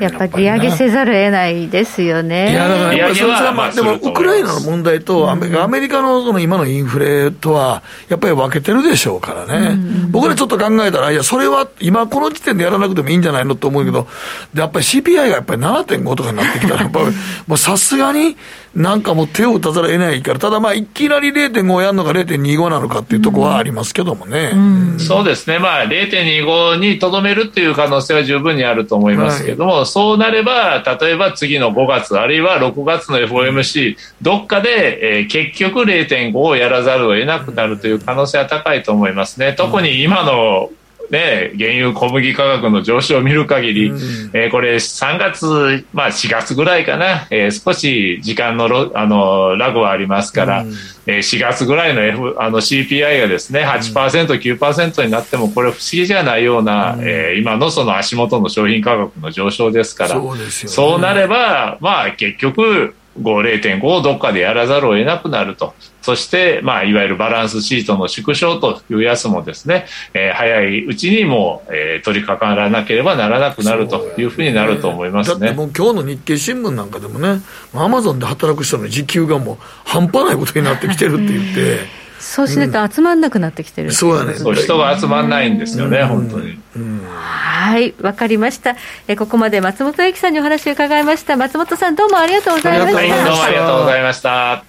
S2: やっぱり利上げせざるを得ないですよね。
S1: いや、だからやっぱりそれは、まあ、でも、ウクライナの問題と、アメリカのその今のインフレとは、やっぱり分けてるでしょうからね。僕らちょっと考えたら、いや、それは今この時点でやらなくてもいいんじゃないのと思うけど、やっぱり CPI がやっぱり7.5とかになってきたら、やっぱり、もうさすがに、なんかもう手を打たざるを得ないから、ただまあ、いきなり0.5やるのか0.25なのかっていうところはありますけどもね。
S4: うんうん、そうですね。まあ、0.25にとどめるっていう可能性は十分にあると思いますけども、はい、そうなれば、例えば次の5月、あるいは6月の FOMC、どっかで、えー、結局0.5をやらざるを得なくなるという可能性は高いと思いますね。特に今のね、原油小麦価格の上昇を見る限り、うん、えー、これ3月、まあ4月ぐらいかな、えー、少し時間のロあのラグはありますから、うん、えー、4月ぐらいの,、F、あの CPI がですね、8%、9%になっても、これ不思議じゃないような、うん、えー、今のその足元の商品価格の上昇ですから、そう、ね,、なれば、まあ結局、0.5をどっかでやらざるを得なくなると。そして、まあ、いわゆるバランスシートの縮小というやつもですね、えー、早いうちにもう、えー、取り掛からなければならなくなるというふうになると思いますね。
S1: だってもう今日の日経新聞なんかでもね、アマゾンで働く人の時給がもう半端ないことになってきてるって言って。
S2: そうしないと集まんなくなってきてる、うん、
S1: そうだね。
S4: 人が集まんないんですよね、うん、本当に、
S2: うん、はい。わかりました。えここまで松本英樹さんにお話を伺いました。松本さんどうもありがとうございました、はい、
S4: どうもありがとうございました。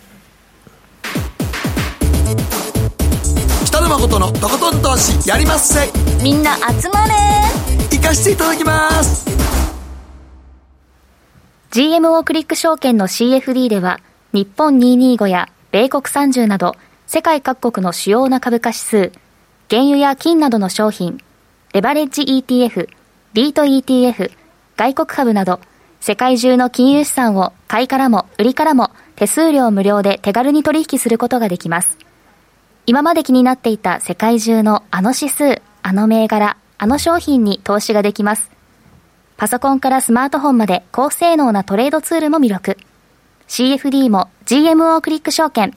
S1: 誠のとことん投資やりまっせ。
S5: みんな集まれ。
S1: 行かしていただきます。
S3: GMO クリック証券の CFD では日本225や米国30など世界各国の主要な株価指数原油や金などの商品レバレッジ ETF ビート ETF 外国株など世界中の金融資産を買いからも売りからも手数料無料で手軽に取引することができます。今まで気になっていた世界中のあの指数、あの銘柄、あの商品に投資ができます。パソコンからスマートフォンまで高性能なトレードツールも魅力。CFD も GMO クリック証券。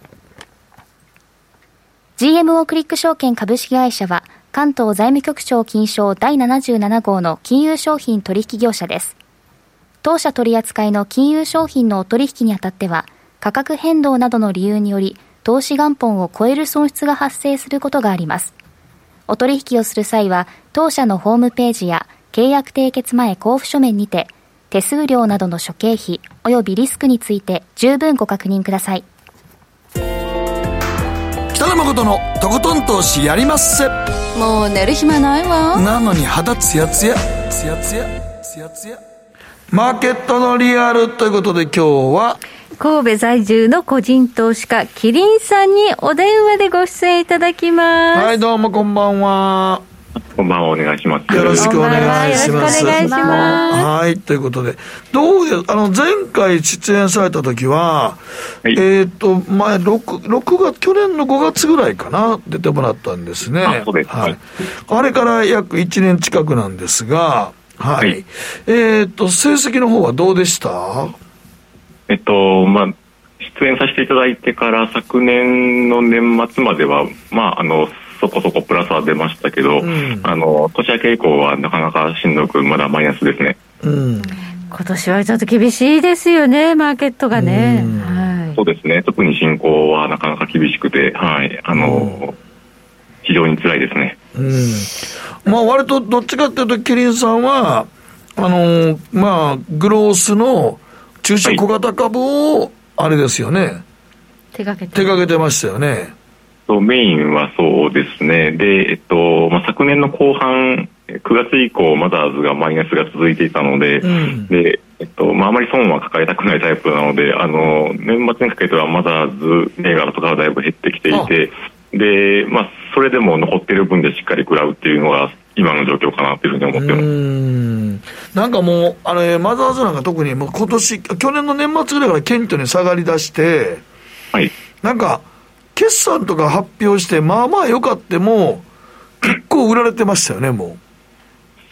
S3: GMO クリック証券株式会社は関東財務局長金賞第77号の金融商品取引業者です。当社取扱いの金融商品のお取引にあたっては、価格変動などの理由により、投資元本を超える損失が発生することがあります。お取引をする際は、当社のホームページや契約締結前交付書面にて、手数料などの諸経費及びリスクについて十分ご確認ください。
S1: 北野誠のとことん投資やりまっせ。
S9: もう寝る暇ないわ。
S1: なのに肌ツヤツヤ。ツヤツヤ。ツヤツヤ。マーケットのリアルということで今日は。
S2: 神戸在住の個人投資家、キリンさんにお電話でご出演いただきます。
S1: はい、どうもこんばんは。
S6: こんばんは、お願いします。
S1: よろしくお願いします。
S2: よろしくお願いします。
S1: はい、ということで、どうで、あの、前回出演された時は、はい、えっ、と、前、6、六月、去年の5月ぐらいかな、出てもらったんですね。
S6: あ、そうです。
S1: はい。あれから約1年近くなんですが、はい。はい、えっ、と、成績の方はどうでした？
S6: えっと、まあ、出演させていただいてから昨年の年末までは、まあ、あの、そこそこプラスは出ましたけど、うん、あの、年明け以降はなかなかしんどく、まだマイナスですね。
S2: うん。今年はちょっと厳しいですよね、マーケットがね。
S6: はい、そうですね。特に進行はなかなか厳しくて、はい。あの、非常に辛いですね。
S1: うん。まあ、割とどっちかっていうと、キリンさんは、あの、まあ、グロースの中小小型株を、あれですよね。
S2: 手掛けて。
S1: 手掛けてましたよね。
S6: メインはそうですね。で、えっと、まあ、昨年の後半、9月以降、マザーズがマイナスが続いていたので、うん、で、えっと、まあ、あまり損は抱えたくないタイプなので、あの、年末にかけてはマザーズ銘柄とかはだいぶ減ってきていて、で、まあ、それでも残っている分でしっかり食らうっていうのが、今の状況かなというふうに思ってます。
S1: なんかもう、あれ、マザーズなんか特にもう今年、去年の年末ぐらいから顕著に下がりだして、
S6: はい、
S1: なんか、決算とか発表して、まあまあ良かっても、結構売られてましたよね、もう。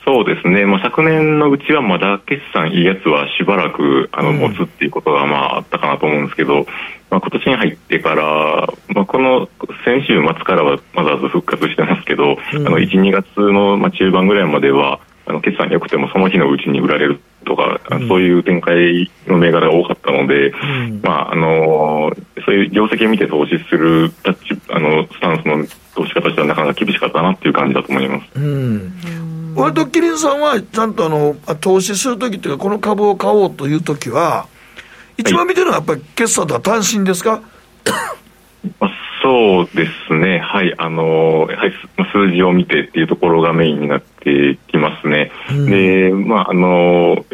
S6: そうですね、まあ、昨年のうちはまだ決算いいやつはしばらくあの持つっていうことがまああったかなと思うんですけど、まあ、今年に入ってから、まあ、この先週末からはまだ復活してますけど、うん、あの1、2月のまあ中盤ぐらいまでは、あの決算良くてもその日のうちに売られるとか、うん、そういう展開の銘柄が多かったので、うん、まああのそういう業績を見て投資するタッチあのスタンスの投資家としてはなかなか厳しかったなっていう感じだと思います。
S1: うん。割とキリンさんはちゃんとあの投資するときっていうか、この株を買おうというときは、一番見てるのはやっぱり決算とか単身ですか、
S6: そうですね、はい、あのはい、数字を見てっていうところがメインになってきますね。うん、で、まあ、あの、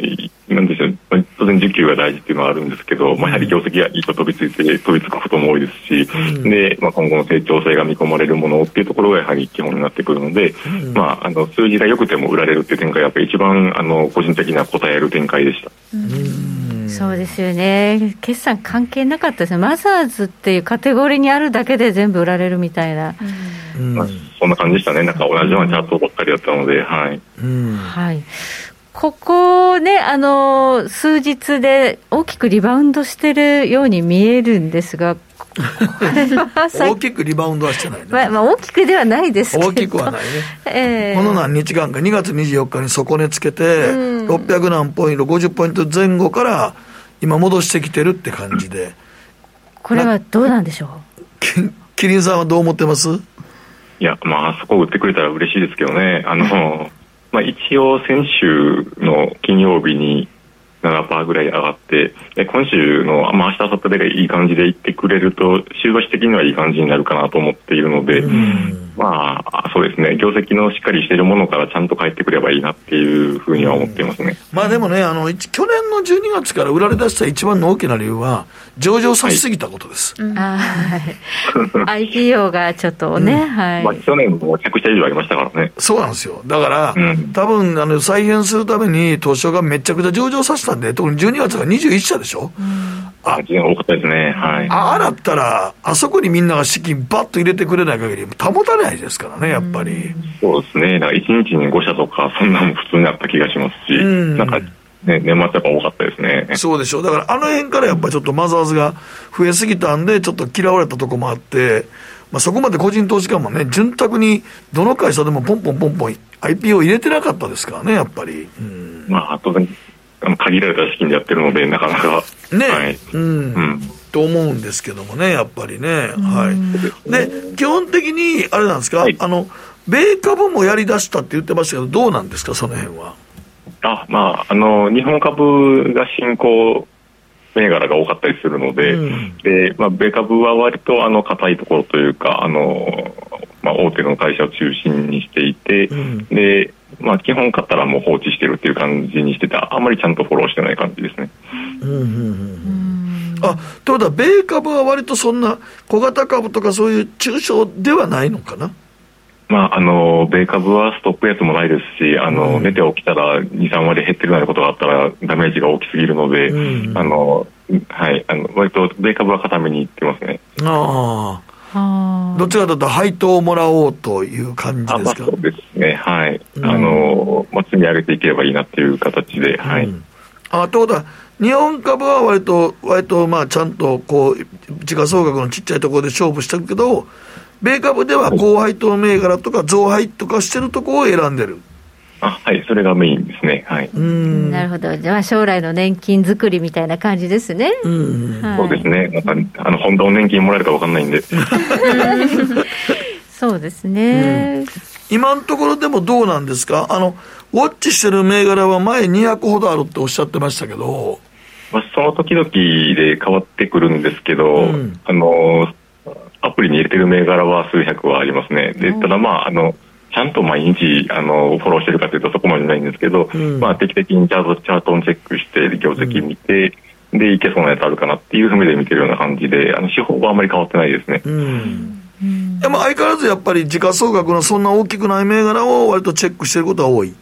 S6: なんでしょう、当然、需給が大事っていうのはあるんですけど、まあ、やはり業績がいいと飛びついて、飛びつくことも多いですし、うん、で、まあ、今後の成長性が見込まれるものっていうところがやはり基本になってくるので、うん、まあ、あの、数字が良くても売られるっていう展開がやっぱり一番、あの、個人的には応える展開でした。
S2: そうですよね、決算関係なかったですね、マザーズっていうカテゴリーにあるだけで全部売られるみたいな、
S6: うん。まあ、そんな感じでしたね、なんか同じようなチャートばっかりだったので、はい。
S2: はい、ここね、あの数日で大きくリバウンドしてるように見えるんですが、
S1: 大きくリバウンドはしてないね、
S2: まあ、まあ、大きくではないですけど。
S1: 大きくはないね、えー、この何日間か2月24日に底値つけて、うん、600何ポイント50ポイント前後から今戻してきてるって感じで。
S2: これはどうなんでしょう？
S1: キリンさんはどう思ってます？
S6: いやまあそこを売ってくれたら嬉しいですけどね。あの、まあ、一応先週の金曜日に7%ぐらい上がって、今週の、まあ、明日、明後日でいい感じでいってくれると、週足的にはいい感じになるかなと思っているので、まあ、そうですね、業績のしっかりしているものからちゃんと返ってくればいいなっていうふうには思っていますね、
S1: まあでもねあの、去年の12月から売られ出した一番の大きな理由は、上場さしすぎたことです。
S2: はい、IPO がちょっとね、うん、はい。
S6: まあ、去年も100社以上ありましたからね。
S1: そうなんですよ、だから、うん、多分あの再編するために、東証がめちゃくちゃ上場させたんで、特に12月が21社でしょ。うん
S6: あ、多かったですね。はい。
S1: ああだったら、あそこにみんなが資金バッと入れてくれない限り、保たないですからね、やっぱり。
S6: そうですね。だから1日に5社とか、そんなの普通にあった気がしますし、んなんか、ね、年末やっぱ多かったですね。
S1: そうでしょう。だからあの辺からやっぱりちょっとマザーズが増えすぎたんで、ちょっと嫌われたとこもあって、まあ、そこまで個人投資家もね、潤沢にどの会社でもポンポンポンポン IPO 入れてなかったですからね、やっぱり。
S6: うん、まあ、当然、限られた資金でやってるので、なかなか。
S1: ね、はい、うん、うん。と思うんですけどもね、やっぱりね。はい。で、基本的に、あれなんですか、はい、あの、米株もやりだしたって言ってましたけど、どうなんですか、その辺は。
S6: あ、まあ、あの、日本株が進行銘柄が多かったりするので、うん、で、まあ、米株は割と、あの、硬いところというか、あの、まあ、大手の会社を中心にしていて、うん、で、まあ、基本買ったらもう放置してるっていう感じにしてて、あんまりちゃんとフォローしてない感じですね。うんうんうん
S1: あということは、米株は割とそんな小型株とかそういう中小ではないのかな？
S6: まあ、あの米株はストップやつもないですし、あの、うん、寝て起きたら2、3割減ってるようなことがあったら、ダメージが大きすぎるので、うん、あのはい、あの割と米株は固めにいってますね。あ
S1: あ。どちらかというと、配当をもらおうという感じですか、まあ、
S6: そうですね、はい、うん、あのまあ、積み上げていければいいなっていう形で、はい。
S1: あということは、日本株は割と、割とまあちゃんとこう、時価総額のちっちゃいところで勝負してるけど、米株では高配当銘柄とか増配とかしてるところを選んでる。
S6: あはい、それがメインですね。はい。
S2: うんなるほど。じゃあ将来の年金作りみたいな感じですね。
S6: うん、はい、そうですね。なんかあの本当の年金もらえるかわかんないんで。
S2: そうですね、
S1: うん、今のところでもどうなんですか？あの、ウォッチしてる銘柄は前200ほどあるっておっしゃってましたけど。
S6: まあ、その時々で変わってくるんですけど、うん、あの、アプリに入れてる銘柄は数百はありますね。で、ただまあ、あの、ちゃんと毎日あのフォローしてるかというとそこまでないんですけど、うん、まあ、定期的にチャートチャートをチェックして業績見て、うん、でいけそうなやつあるかなっていうふうで見てるような感じであの手法はあまり変わってないですね。うん。
S1: でも相変わらずやっぱり時価総額のそんな大きくない銘柄を割とチェックしてることは多い。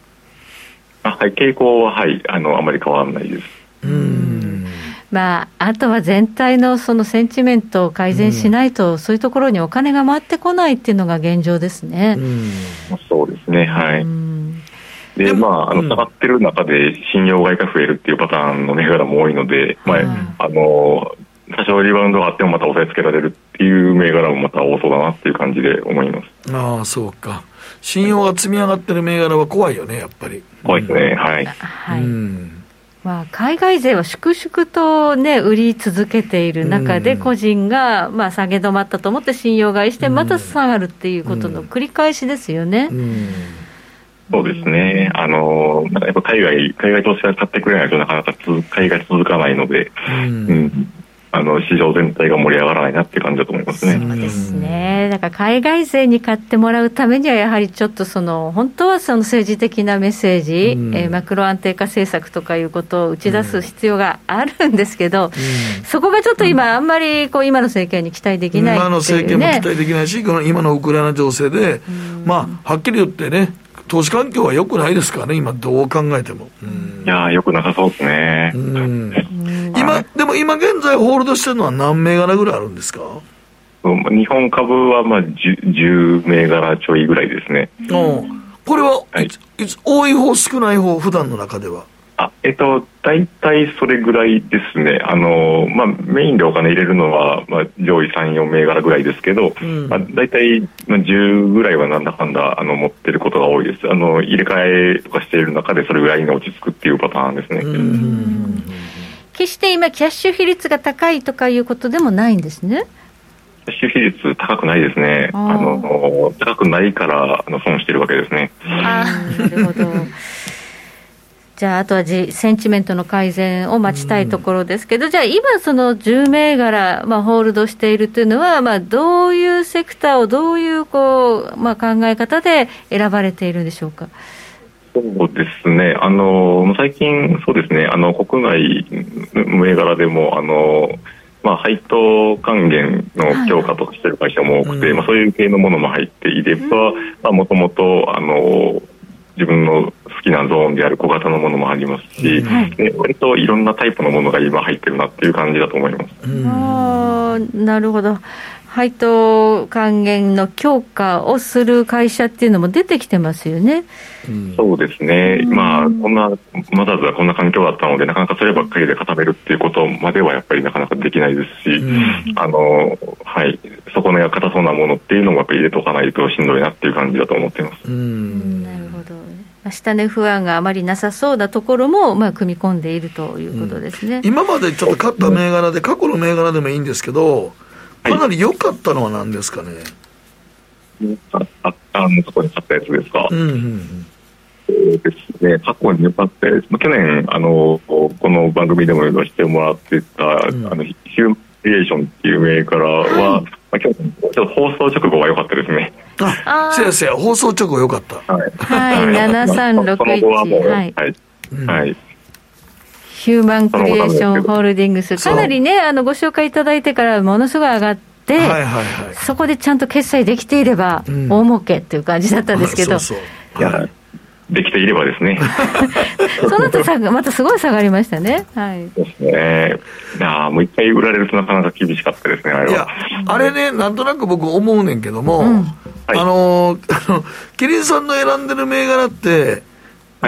S6: あはい。傾向ははい。あのあまり変わらないです。うん
S2: まあ、あとは全体のそのセンチメントを改善しないと、うん、そういうところにお金が回ってこないっていうのが現状ですね。うん、
S6: そうですね、はい。うん、で、まあ、あの、下がってる中で信用買いが増えるっていうパターンの銘柄も多いので、まあ、あの、多少リバウンドがあってもまた押さえつけられるっていう銘柄もまた多そうだなっていう感じで思います。
S1: ああ、そうか。信用が積み上がってる銘柄は怖いよね、やっぱり。
S6: 怖いですね、はい。はい。
S2: うんまあ、海外勢は粛々と、ね、売り続けている中で、個人が、まあ、下げ止まったと思って信用買いして、また下がるっていうことの繰り返しですよね。
S6: そうですね、あのなんかやっぱ海外海外投資家が買ってくれないとなかなか海外続かないので、うん、うんあの市場全体が盛り上がらないなっていう感じだと思いますね。
S2: そうですね。だから海外勢に買ってもらうためにはやはりちょっとその本当はその政治的なメッセージ、うん、えー、マクロ安定化政策とかいうことを打ち出す必要があるんですけど、うん、そこがちょっと今あんまりこう今の政権に期待できない、ね、
S1: 今の政権も期待できないし、この今のウクライナ情勢で、まあはっきり言ってね。投資環境は良くないですからね、今、どう考えても。
S6: いやよくなさそうですね。
S1: 今、でも今現在ホールドしてるのは何銘柄ぐらいあるんですか？
S6: 日本株はまあ 10, 10銘柄ちょいぐらいですね。
S1: これは、はい、多い方、少ない方、普段の中では。
S6: あえっと、大体それぐらいですね、あのまあ、メインでお金入れるのは、まあ、上位3、4銘柄ぐらいですけど、うん、まあ、大体、まあ、10ぐらいはなんだかんだあの持ってることが多いです、あの入れ替えとかしている中で、それぐらいに落ち着くっていうパターンですね。
S2: 決して今、キャッシュ比率が高いとかいうことでもないんですね。
S6: キャッシュ比率高くないですね。あの高くないからあの損してるわけですね。
S2: あなるほど。じゃあ、あとはじセンチメントの改善を待ちたいところですけど、うん、じゃあ、今、その10銘柄、まあ、ホールドしているというのは、まあ、どういうセクターをどういうこう、まあ、考え方で選ばれているんでしょうか？
S6: そうですね、あの最近、そうですね、あの国内銘柄でも、あのまあ、配当還元の強化としている会社も多くて、はい、まあ、そういう系のものも入っていれば、もともと自分の好きなゾーンである小型のものもありますし、はい、で割といろんなタイプのものが今入ってるなっていう感じだと思います。
S2: あなるほど配当還元の強化をする会社っていうのも出てきてますよね。
S6: うん、そうですね、まあ、こんな、まだずはこんな環境だったので、なかなかそればっかりで固めるっていうことまではやっぱりなかなかできないですし、うん、あのはい、底根が硬そうなものっていうのもやっぱり入れておかないとしんどいなっていう感じだと思っています。
S2: うん。なるほど。下値不安があまりなさそうなところも、まあ、組み込んでいるということですね、
S1: うん、今までちょっと勝った銘柄で、過去の銘柄でもいいんですけど、かなり良かったのは何ですかね？
S6: あああの、そこに買ったやつですか？うんうんうんそうですね、過去に良かったやつ、去年あの、この番組でも言わせてもらってた、うん、あのヒューマンクリエーションっていう銘柄は、はい、まあ、去年、ちょっと放送直後は良かったですね。
S1: あ、せやせや、放送直後良かった。
S2: はい、はい、7361。はい。はい。はいヒューマンクリエーションホールディングス、かなりね、あのご紹介いただいてからものすごい上がって、はいはいはい、そこでちゃんと決済できていれば、大儲けっていう感じだったんですけど。そうそういや
S6: できていればですね。
S2: その後さまたすごい下がりましたね。はい。
S6: ですね。いやもう一回売られるとなかなか厳しかったですね、あれは。いや、
S1: あれね、なんとなく僕思うねんけども、うん、あの、あの、キリンさんの選んでる銘柄って、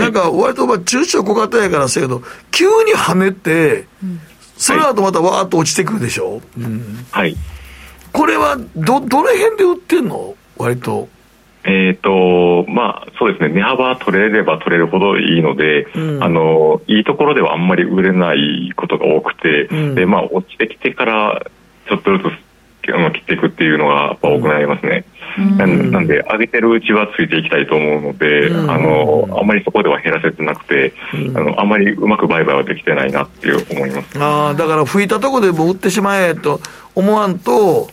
S1: なんか割とまあ中小小型やからせやけど、急に跳ねて、その後またわーっと落ちてくるでしょ、うん、
S6: はい。
S1: これはど、どの辺で売ってんの？割と。
S6: えっ、と、まあ、そうですね、値幅取れれば取れるほどいいので、うん、あの、いいところではあんまり売れないことが多くて、うん、で、まあ、落ちてきてから、ちょっとずつ切っていくっていうのがやっぱ多くなりますね。なんで、上げてるうちはついていきたいと思うので、あの、あんまりそこでは減らせてなくて、あの、あんまりうまく売買はできてないなっていう思います。
S1: ああ、だから吹いたとこでも売ってしまえと思わんと、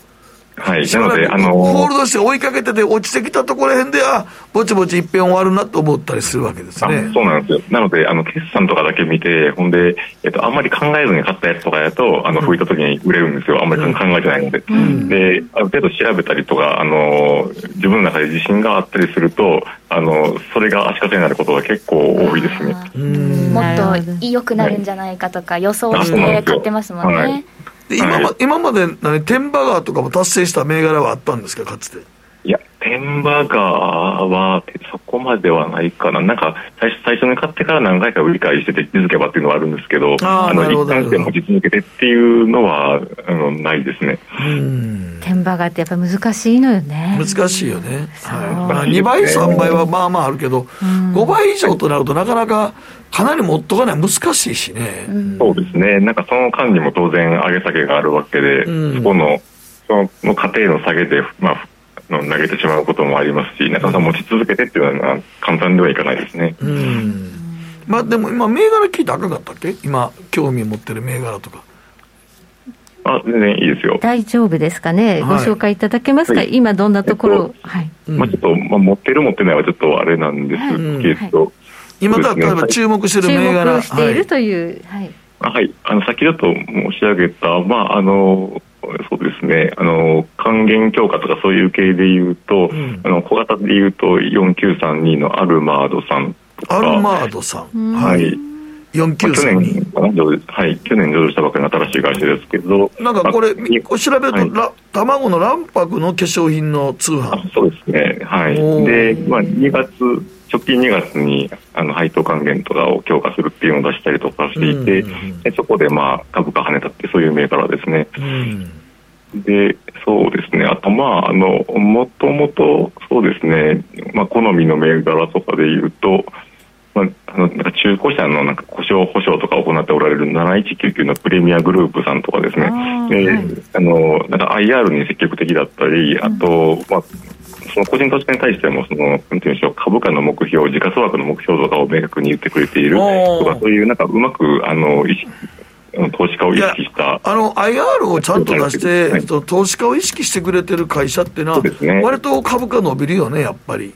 S6: はい、なので、あの
S1: ホールドして追いかけてて、落ちてきたところへんで、あぼちぼち一遍終わるなと思ったりするわけですね。
S6: そうなんですよ。なので、あの決算とかだけ見て、ほんで、えっと、あんまり考えずに買ったやつとかやと、あの吹いた時に売れるんですよ、あんまり考えてないので。うん、で、ある程度調べたりとか、あの自分の中で自信があったりすると、あのそれが足かせになることが結構多いですね。
S3: もっと良くなるんじゃないかとか、予想して買ってますもんね。はい
S1: で今ま、はい、今まで何天馬川とかも達成した銘柄はあったんですかかつて
S6: いや天馬川はそこまではないかな。なんか最初最初に買ってから何回か売り買いしてて気づけばっていうのはあるんですけどあの一貫して持ち続けてっていうのはあのないですね。
S2: 天馬川ってやっぱ難しいのよね。
S1: 難しいよね、はい。まあ、2倍3倍はまあまああるけど、5倍以上となるとなかなかかなり持っとかない難しいしね、
S6: そうですね。なんかその間にも当然上げ下げがあるわけで、うん、そこのその過程の下げで、まあ、投げてしまうこともありますしなかなか持ち続けてっていうのは簡単ではいかないですね。うん。
S1: まあでも今銘柄聞いて赤かったっけ？今興味持ってる銘柄とか。
S6: あ全然いいですよ。
S2: 大丈夫ですかね、はい、ご紹介いただけますか、はい、今どんなところ、えっと、はい。
S6: まあちょっと、まあ持ってる持ってないはちょっとあれなんですけど、
S1: 今だ例えば注目してる銘柄、
S2: 注目しているという、はい。
S6: はい、あの先だと申し上げた、まああのそうですね、あの還元強化とかそういう系でいうと、うん、あの小型でいうと4932のアルマードさんとか。
S1: アルマードさん。
S6: はい。4932。まあ、去年はい、去年上場したばかりの新しい会社ですけど。
S1: なんかこれ、まあ、調べると、はい、卵の卵白の化粧品の通販。
S6: そうですね、はい。で、まあ、2月、直近2月にあの配当還元とかを強化するっていうのを出したりとかしていて、でそこでまあ株価跳ねたってそういう銘柄ですね。でそうですね、あと、まあ、あのもともとそうですね、まあ、好みの銘柄とかでいうと、まあ、あのなんか中古車のなんか故障保証とか行っておられる7199のプレミアグループさんとかですね、であのなんか IR に積極的だったり、あと、まあその個人投資家に対してもそのなんていうんでしょう株価の目標時価総額の目標とかを明確に言ってくれているとかそういうなんかうまくあの投資家を意識した
S1: あの IR をちゃんと出して、はい、投資家を意識してくれてる会社っていうのは、ね、割と株価伸びるよね、やっぱり。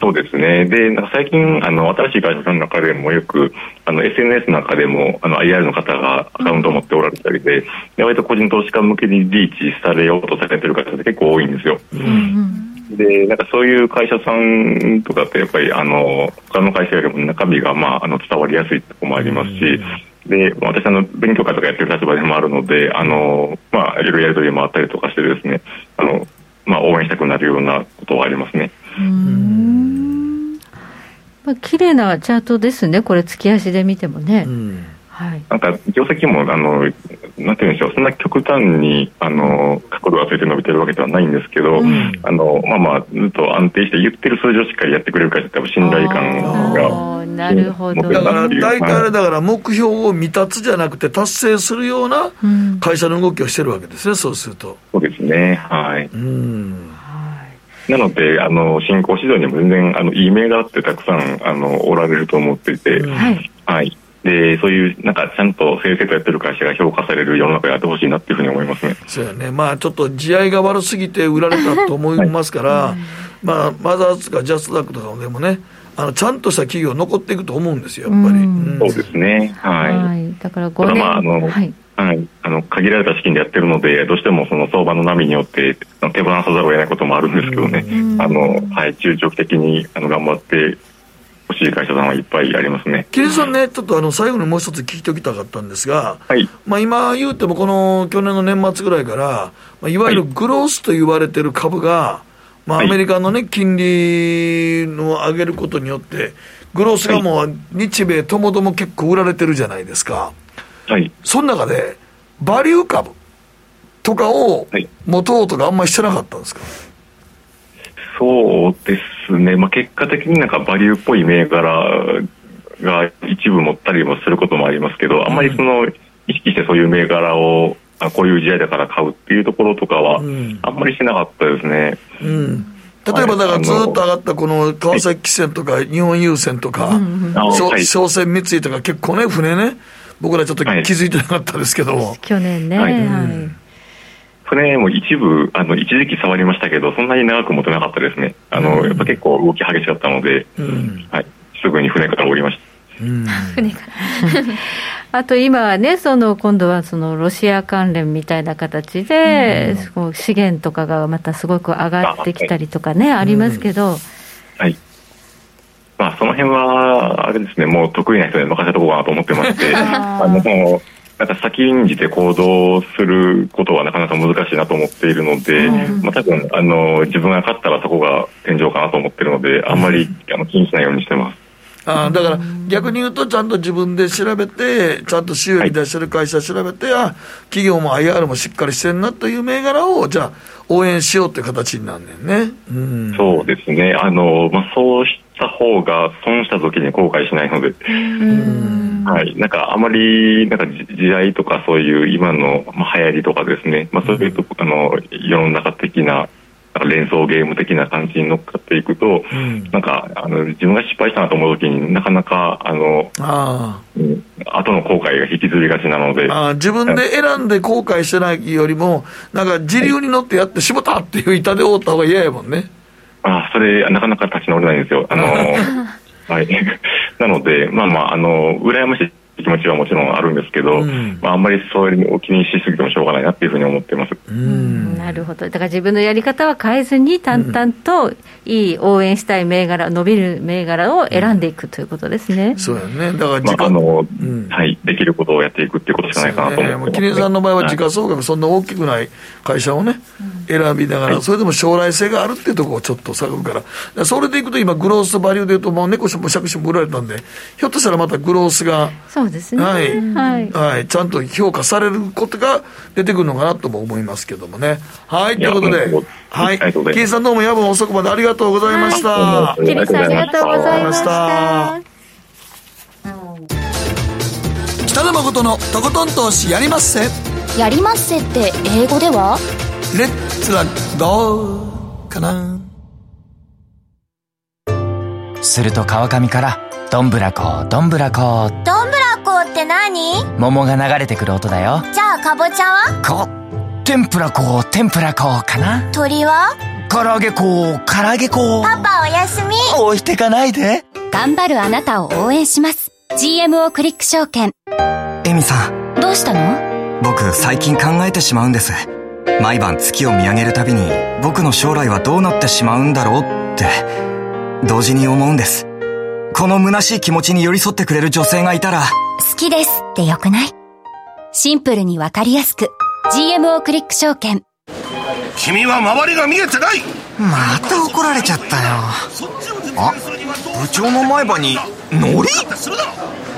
S6: そうですね。で、なんか最近、あの、新しい会社さんの中でもよく、あの、SNS の中でも、あの、IR の方がアカウントを持っておられたりで、で割と個人投資家向けにリーチされようとされてる方って結構多いんですよ。うん、で、なんかそういう会社さんとかってやっぱり、あの、他の会社よりも中身が、まあ、あの、伝わりやすいところもありますし、で、私、あの、勉強会とかやってる立場でもあるので、あの、まあ、いろいろやり取りもあったりとかしてですね、あの、まあ、応援したくなるようなことはありますね。うん
S2: まあ、綺麗なチャートですね、これ、月足で見てもね。
S6: はい、なんか業績もあのなんていうんでしょうそんな極端にあの角度がついて伸びてるわけではないんですけど、うん、あのまあまあずっと安定して言ってる数字をしっかりやってくれる会社って信頼感が
S2: なるほど、
S1: だから大体あれだから目標を未達じゃなくて達成するような会社の動きをしてるわけですね、そうすると。
S6: そうですねはい、うん。なので、あの新興市場にも全然あのいい銘柄ってたくさんあのおられると思っていて、はい、はいでそういうなんかちゃんと正々とやってる会社が評価される世の中やってほしいなっていうふうに思いますね。
S1: そうやね、まあ、ちょっと地合いが悪すぎて売られたと思いますから、はい、まあ、マザーズとかジャストダックとかでもね、あのちゃんとした企業残っていくと思うんですよ、やっぱり。
S6: うん。そうですね、はい、はい、
S2: だから5年、まああのはい。
S6: はい、あの限られた資金でやってるので、どうしてもその相場の波によって手放さざるを得ないこともあるんですけどね、あのはい、中長期的にあの頑張って欲しい会社さんはいっぱいありますね。
S1: 桐さんね、ちょっとあの最後にもう一つ聞いておきたかったんですが、はい、まあ今言うても、この去年の年末ぐらいから、まあ、いわゆるグロースと言われてる株が、まあ、アメリカのね、金利の上げることによって、グロースがもう日米ともども結構売られてるじゃないですか。はい。その中で、バリュー株とかを持とうとかあんまりしてなかったんですか、はい
S6: そうですね、まあ、結果的になんかバリューっぽい銘柄が一部持ったりもすることもありますけど、あんまりその意識してそういう銘柄をあこういう時代だから買うっていうところとかは、あんまりしなかったですね。うん。
S1: 例えばだからずっと上がったこの川崎汽船とか日本郵船とか、商船三井とか結構ね、船ね、僕らちょっと気づいてなかったですけど、
S2: 去年ね、はい、
S6: 船も一部、あの一時期触りましたけど、そんなに長く持てなかったですね、あの、うん、やっぱ結構動き激しかったので、うん、はい、すぐに船から降りました。うん、船から。
S2: あと今はね、その今度はそのロシア関連みたいな形で、うん、資源とかがまたすごく上がってきたりとかね、あはい、ありますけど。
S6: はい。まあ、その辺は、あれですね、もう得意な人に任せとこうかなと思ってまして、あのなんか先んじて行動することはなかなか難しいなと思っているので、うん、まあ、多分あの自分が勝ったらそこが天井かなと思ってるので、あんまり、あの気にしないようにしてます。
S1: あだから逆に言うと、ちゃんと自分で調べて、ちゃんと収益出してる会社調べて、はい、あ企業も IR もしっかりしてるなという銘柄を、じゃあ、応援しようという形になんねんね。
S6: うん、そうですね。あの、まあ、そうした方が損した時に後悔しないので。はい。なんか、あまり、なんか、時代とかそういう今の、まあ、流行りとかですね、まあ、そういうと、あの、世の中的な、連想ゲーム的な感じに乗っかっていくと、うん、なんかあの自分が失敗したなと思うときになかなかあのあ、うん、後の後悔が引きずりがちなので。
S1: あ自分で選んで後悔してないよりもなんか自流に乗ってやってしもたっていう板で覆った方が嫌やもんね
S6: あそれなかなか立ち直れないんですよ。あの はい。なのでまあまああの羨ましい気持ちはもちろんあるんですけど、うん、まあ、あんまりそういうお気にしすぎてもしょうがないなっていうふうに思ってます。
S2: うん。なるほど、だから自分のやり方は変えずに、淡々といい応援したい銘柄、伸びる銘柄を選んでいくということですね。
S1: そうやね。だから
S6: 時間、まあ、あの、うん、はい、できることをやっていくっていうことしかないかなと思ってます、ね、
S1: キリンさんの場合は時価総額そんな大きくない会社をね、選びながら、それでも将来性があるっていうところをちょっと探るから、それでいくと今、グロースバリューでいうと、もう猫しも借子も売られたんで、ひょっとしたらまたグロースが、
S2: そうですね。
S1: はい。はい、はい、ちゃんと評価されることが出てくるのかなとも思いますけどもね。はい、ということで、はい、キーさんどうも夜分遅くまでありがとうございました。
S2: キリさんありがとうございました。
S1: 北野誠のとことん投資やりまっせ。
S5: やりまっせって英語では？
S1: レッツラゴーかな？
S10: すると川上からどんぶらこどんぶらこ
S11: どんぶらこって何？
S10: 桃が流れてくる音だよ。
S11: じゃあかぼちゃは？
S10: こ天ぷらこ天ぷらこかな？
S11: 鳥は？
S10: 唐揚げこ唐揚げこ
S11: パパおやすみ。
S10: 置いてかないで。
S5: 頑張るあなたを応援します。GMO クリック証券。
S8: エミさん。
S5: どうしたの？
S8: 僕最近考えてしまうんです毎晩月を見上げるたびに僕の将来はどうなってしまうんだろうって同時に思うんです。この虚しい気持ちに寄り添ってくれる女性がいたら。
S5: 好きですってよくない？シンプルにわかりやすく。GMO クリック証券。
S7: 君は周りが見えてない！
S8: また怒られちゃったよ。あ部長の前歯にノリ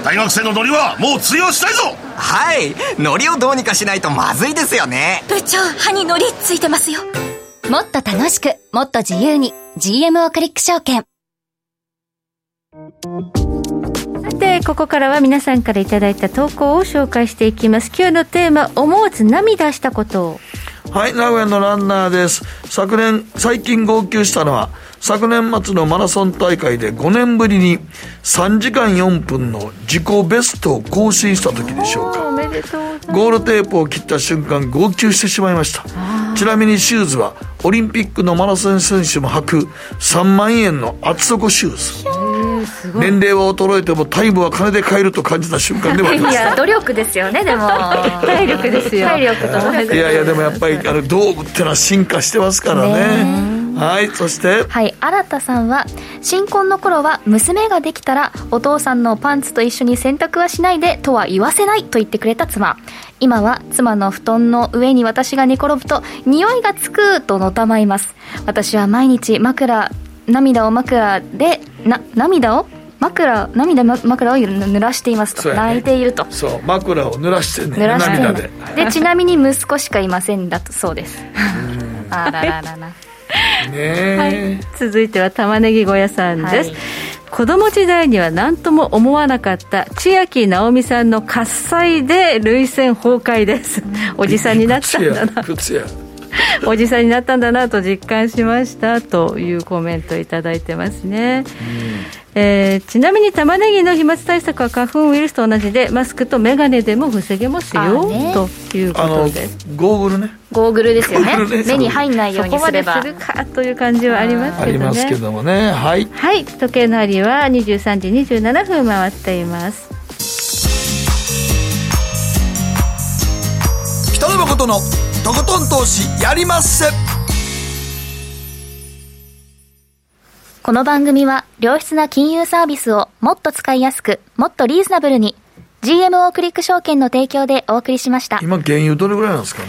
S7: 大学生のノリはもう通用したいぞ。
S8: はい。ノリをどうにかしないとまずいですよね。
S11: 部長歯にノリついてますよ。
S5: もっと楽しくもっと自由に GMO クリック証券。
S2: さてここからは皆さんからいただいた投稿を紹介していきます。今日のテーマ思わず涙したこと
S1: はい名古屋のランナーです。昨年最近号泣したのは昨年末のマラソン大会で5年ぶりに3時間4分の自己ベストを更新した時でしょうか。ゴールテープを切った瞬間号泣してしまいました。ちなみにシューズはオリンピックのマラソン選手も履く3万円の厚底シューズ。年齢は衰えてもタイムは金で買えると感じた瞬間ではありま
S3: い
S1: した
S3: や努力ですよねでも。
S2: 体力ですよ。
S3: 体力と
S1: いやいやでもやっぱりあの道具ってのは進化してますからねはいそして？
S3: はい新田さんは新婚の頃は娘ができたらお父さんのパンツと一緒に洗濯はしないでとは言わせないと言ってくれた妻。今は妻の布団の上に私が寝転ぶと匂いがつくとのたまいます。私は毎日枕涙を枕でな涙を？枕涙の枕を濡らしていますと、
S1: ね。
S3: 泣いていると。
S1: そう枕を濡らしてね
S3: 濡らして
S1: 涙で。
S3: でちなみに息子しかいませんだとそうです。あらららら
S1: ねえ、
S2: 続いては玉ねぎ小屋さんです、
S3: はい。
S2: 子供時代には何とも思わなかった千秋直美さんの喝采で涙腺崩壊です。おじさんになったんだな。おじさんになったんだなと実感しましたというコメントいただいてますね、えーちなみに玉ねぎの飛沫対策は花粉ウイルスと同じでマスクと眼鏡でも防げますよ、
S3: あね。
S2: というこ
S1: あの
S2: とで。す
S1: ゴーグルね。
S3: ゴーグルですよね。
S1: ね。
S3: 目に入んないよう
S2: そこますで
S3: にれば
S2: するかという感じはあります
S1: あ
S2: けどね
S1: りますけどもね。はい。
S2: はい。時計の針は23時27分回っています。
S12: 北野誠のとことん投資やりまっせ
S3: この番組は良質な金融サービスをもっと使いやすくもっとリーズナブルに GMO クリック証券の提供でお送りしました。
S1: 今原油どれぐらいなんですかね？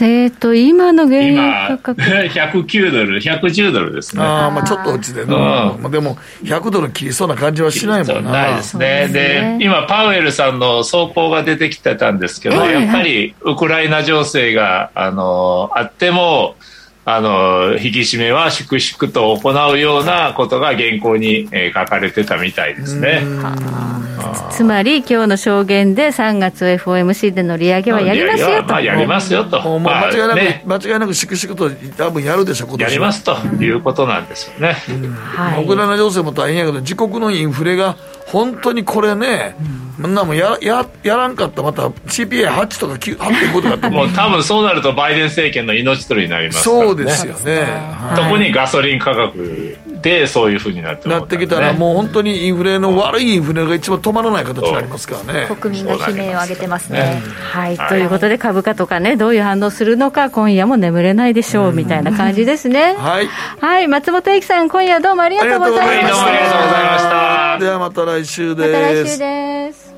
S2: えーと今の原
S4: 今
S2: 油価格。
S4: 109ドル110ドルですね。
S1: ああまあちょっと落ちてる、
S4: うん。
S1: まあ、でも100ドル切りそうな感じはしないもんな。
S4: ないですね。で今パウエルさんの走行が出てきてたんですけど、
S2: ええ
S4: やっぱりウクライナ情勢があのあってもあの引き締めは粛々と行うようなことが原稿に、えー書かれてたみたいですね。
S2: つまり今日の証言で3月 FOMC での利上げはやりますよと。
S4: まあ、やりますよと、
S1: 間違いなく、
S4: ね、
S1: 間違いなく粛々と多分やるでしょ今年は。
S4: やりますということなんですよね。
S1: まあウクライナ情勢も大変やけど自国のインフレが本当にこれね、そん。なもんやややらんかった。らまた CPI8 とか9 8.5とかって
S4: もう多分そうなるとバイデン政権の命取りになりますからね。
S1: そうですよね、はい。
S4: 特にガソリン価格でそういうふうになって
S1: なってきたらもう本当にインフレの悪いインフレが一番止まらない形になりますからね。
S3: 国民が悲鳴を上げてますね。
S2: はい、ということで株価とかねどういう反応するのか今夜も眠れないでしょうみたいな感じですね。
S1: はい。
S2: はい。松本英樹さん今夜どうもありがとうございました。
S1: ありがとうございました。ではまた来週です。
S2: また来週です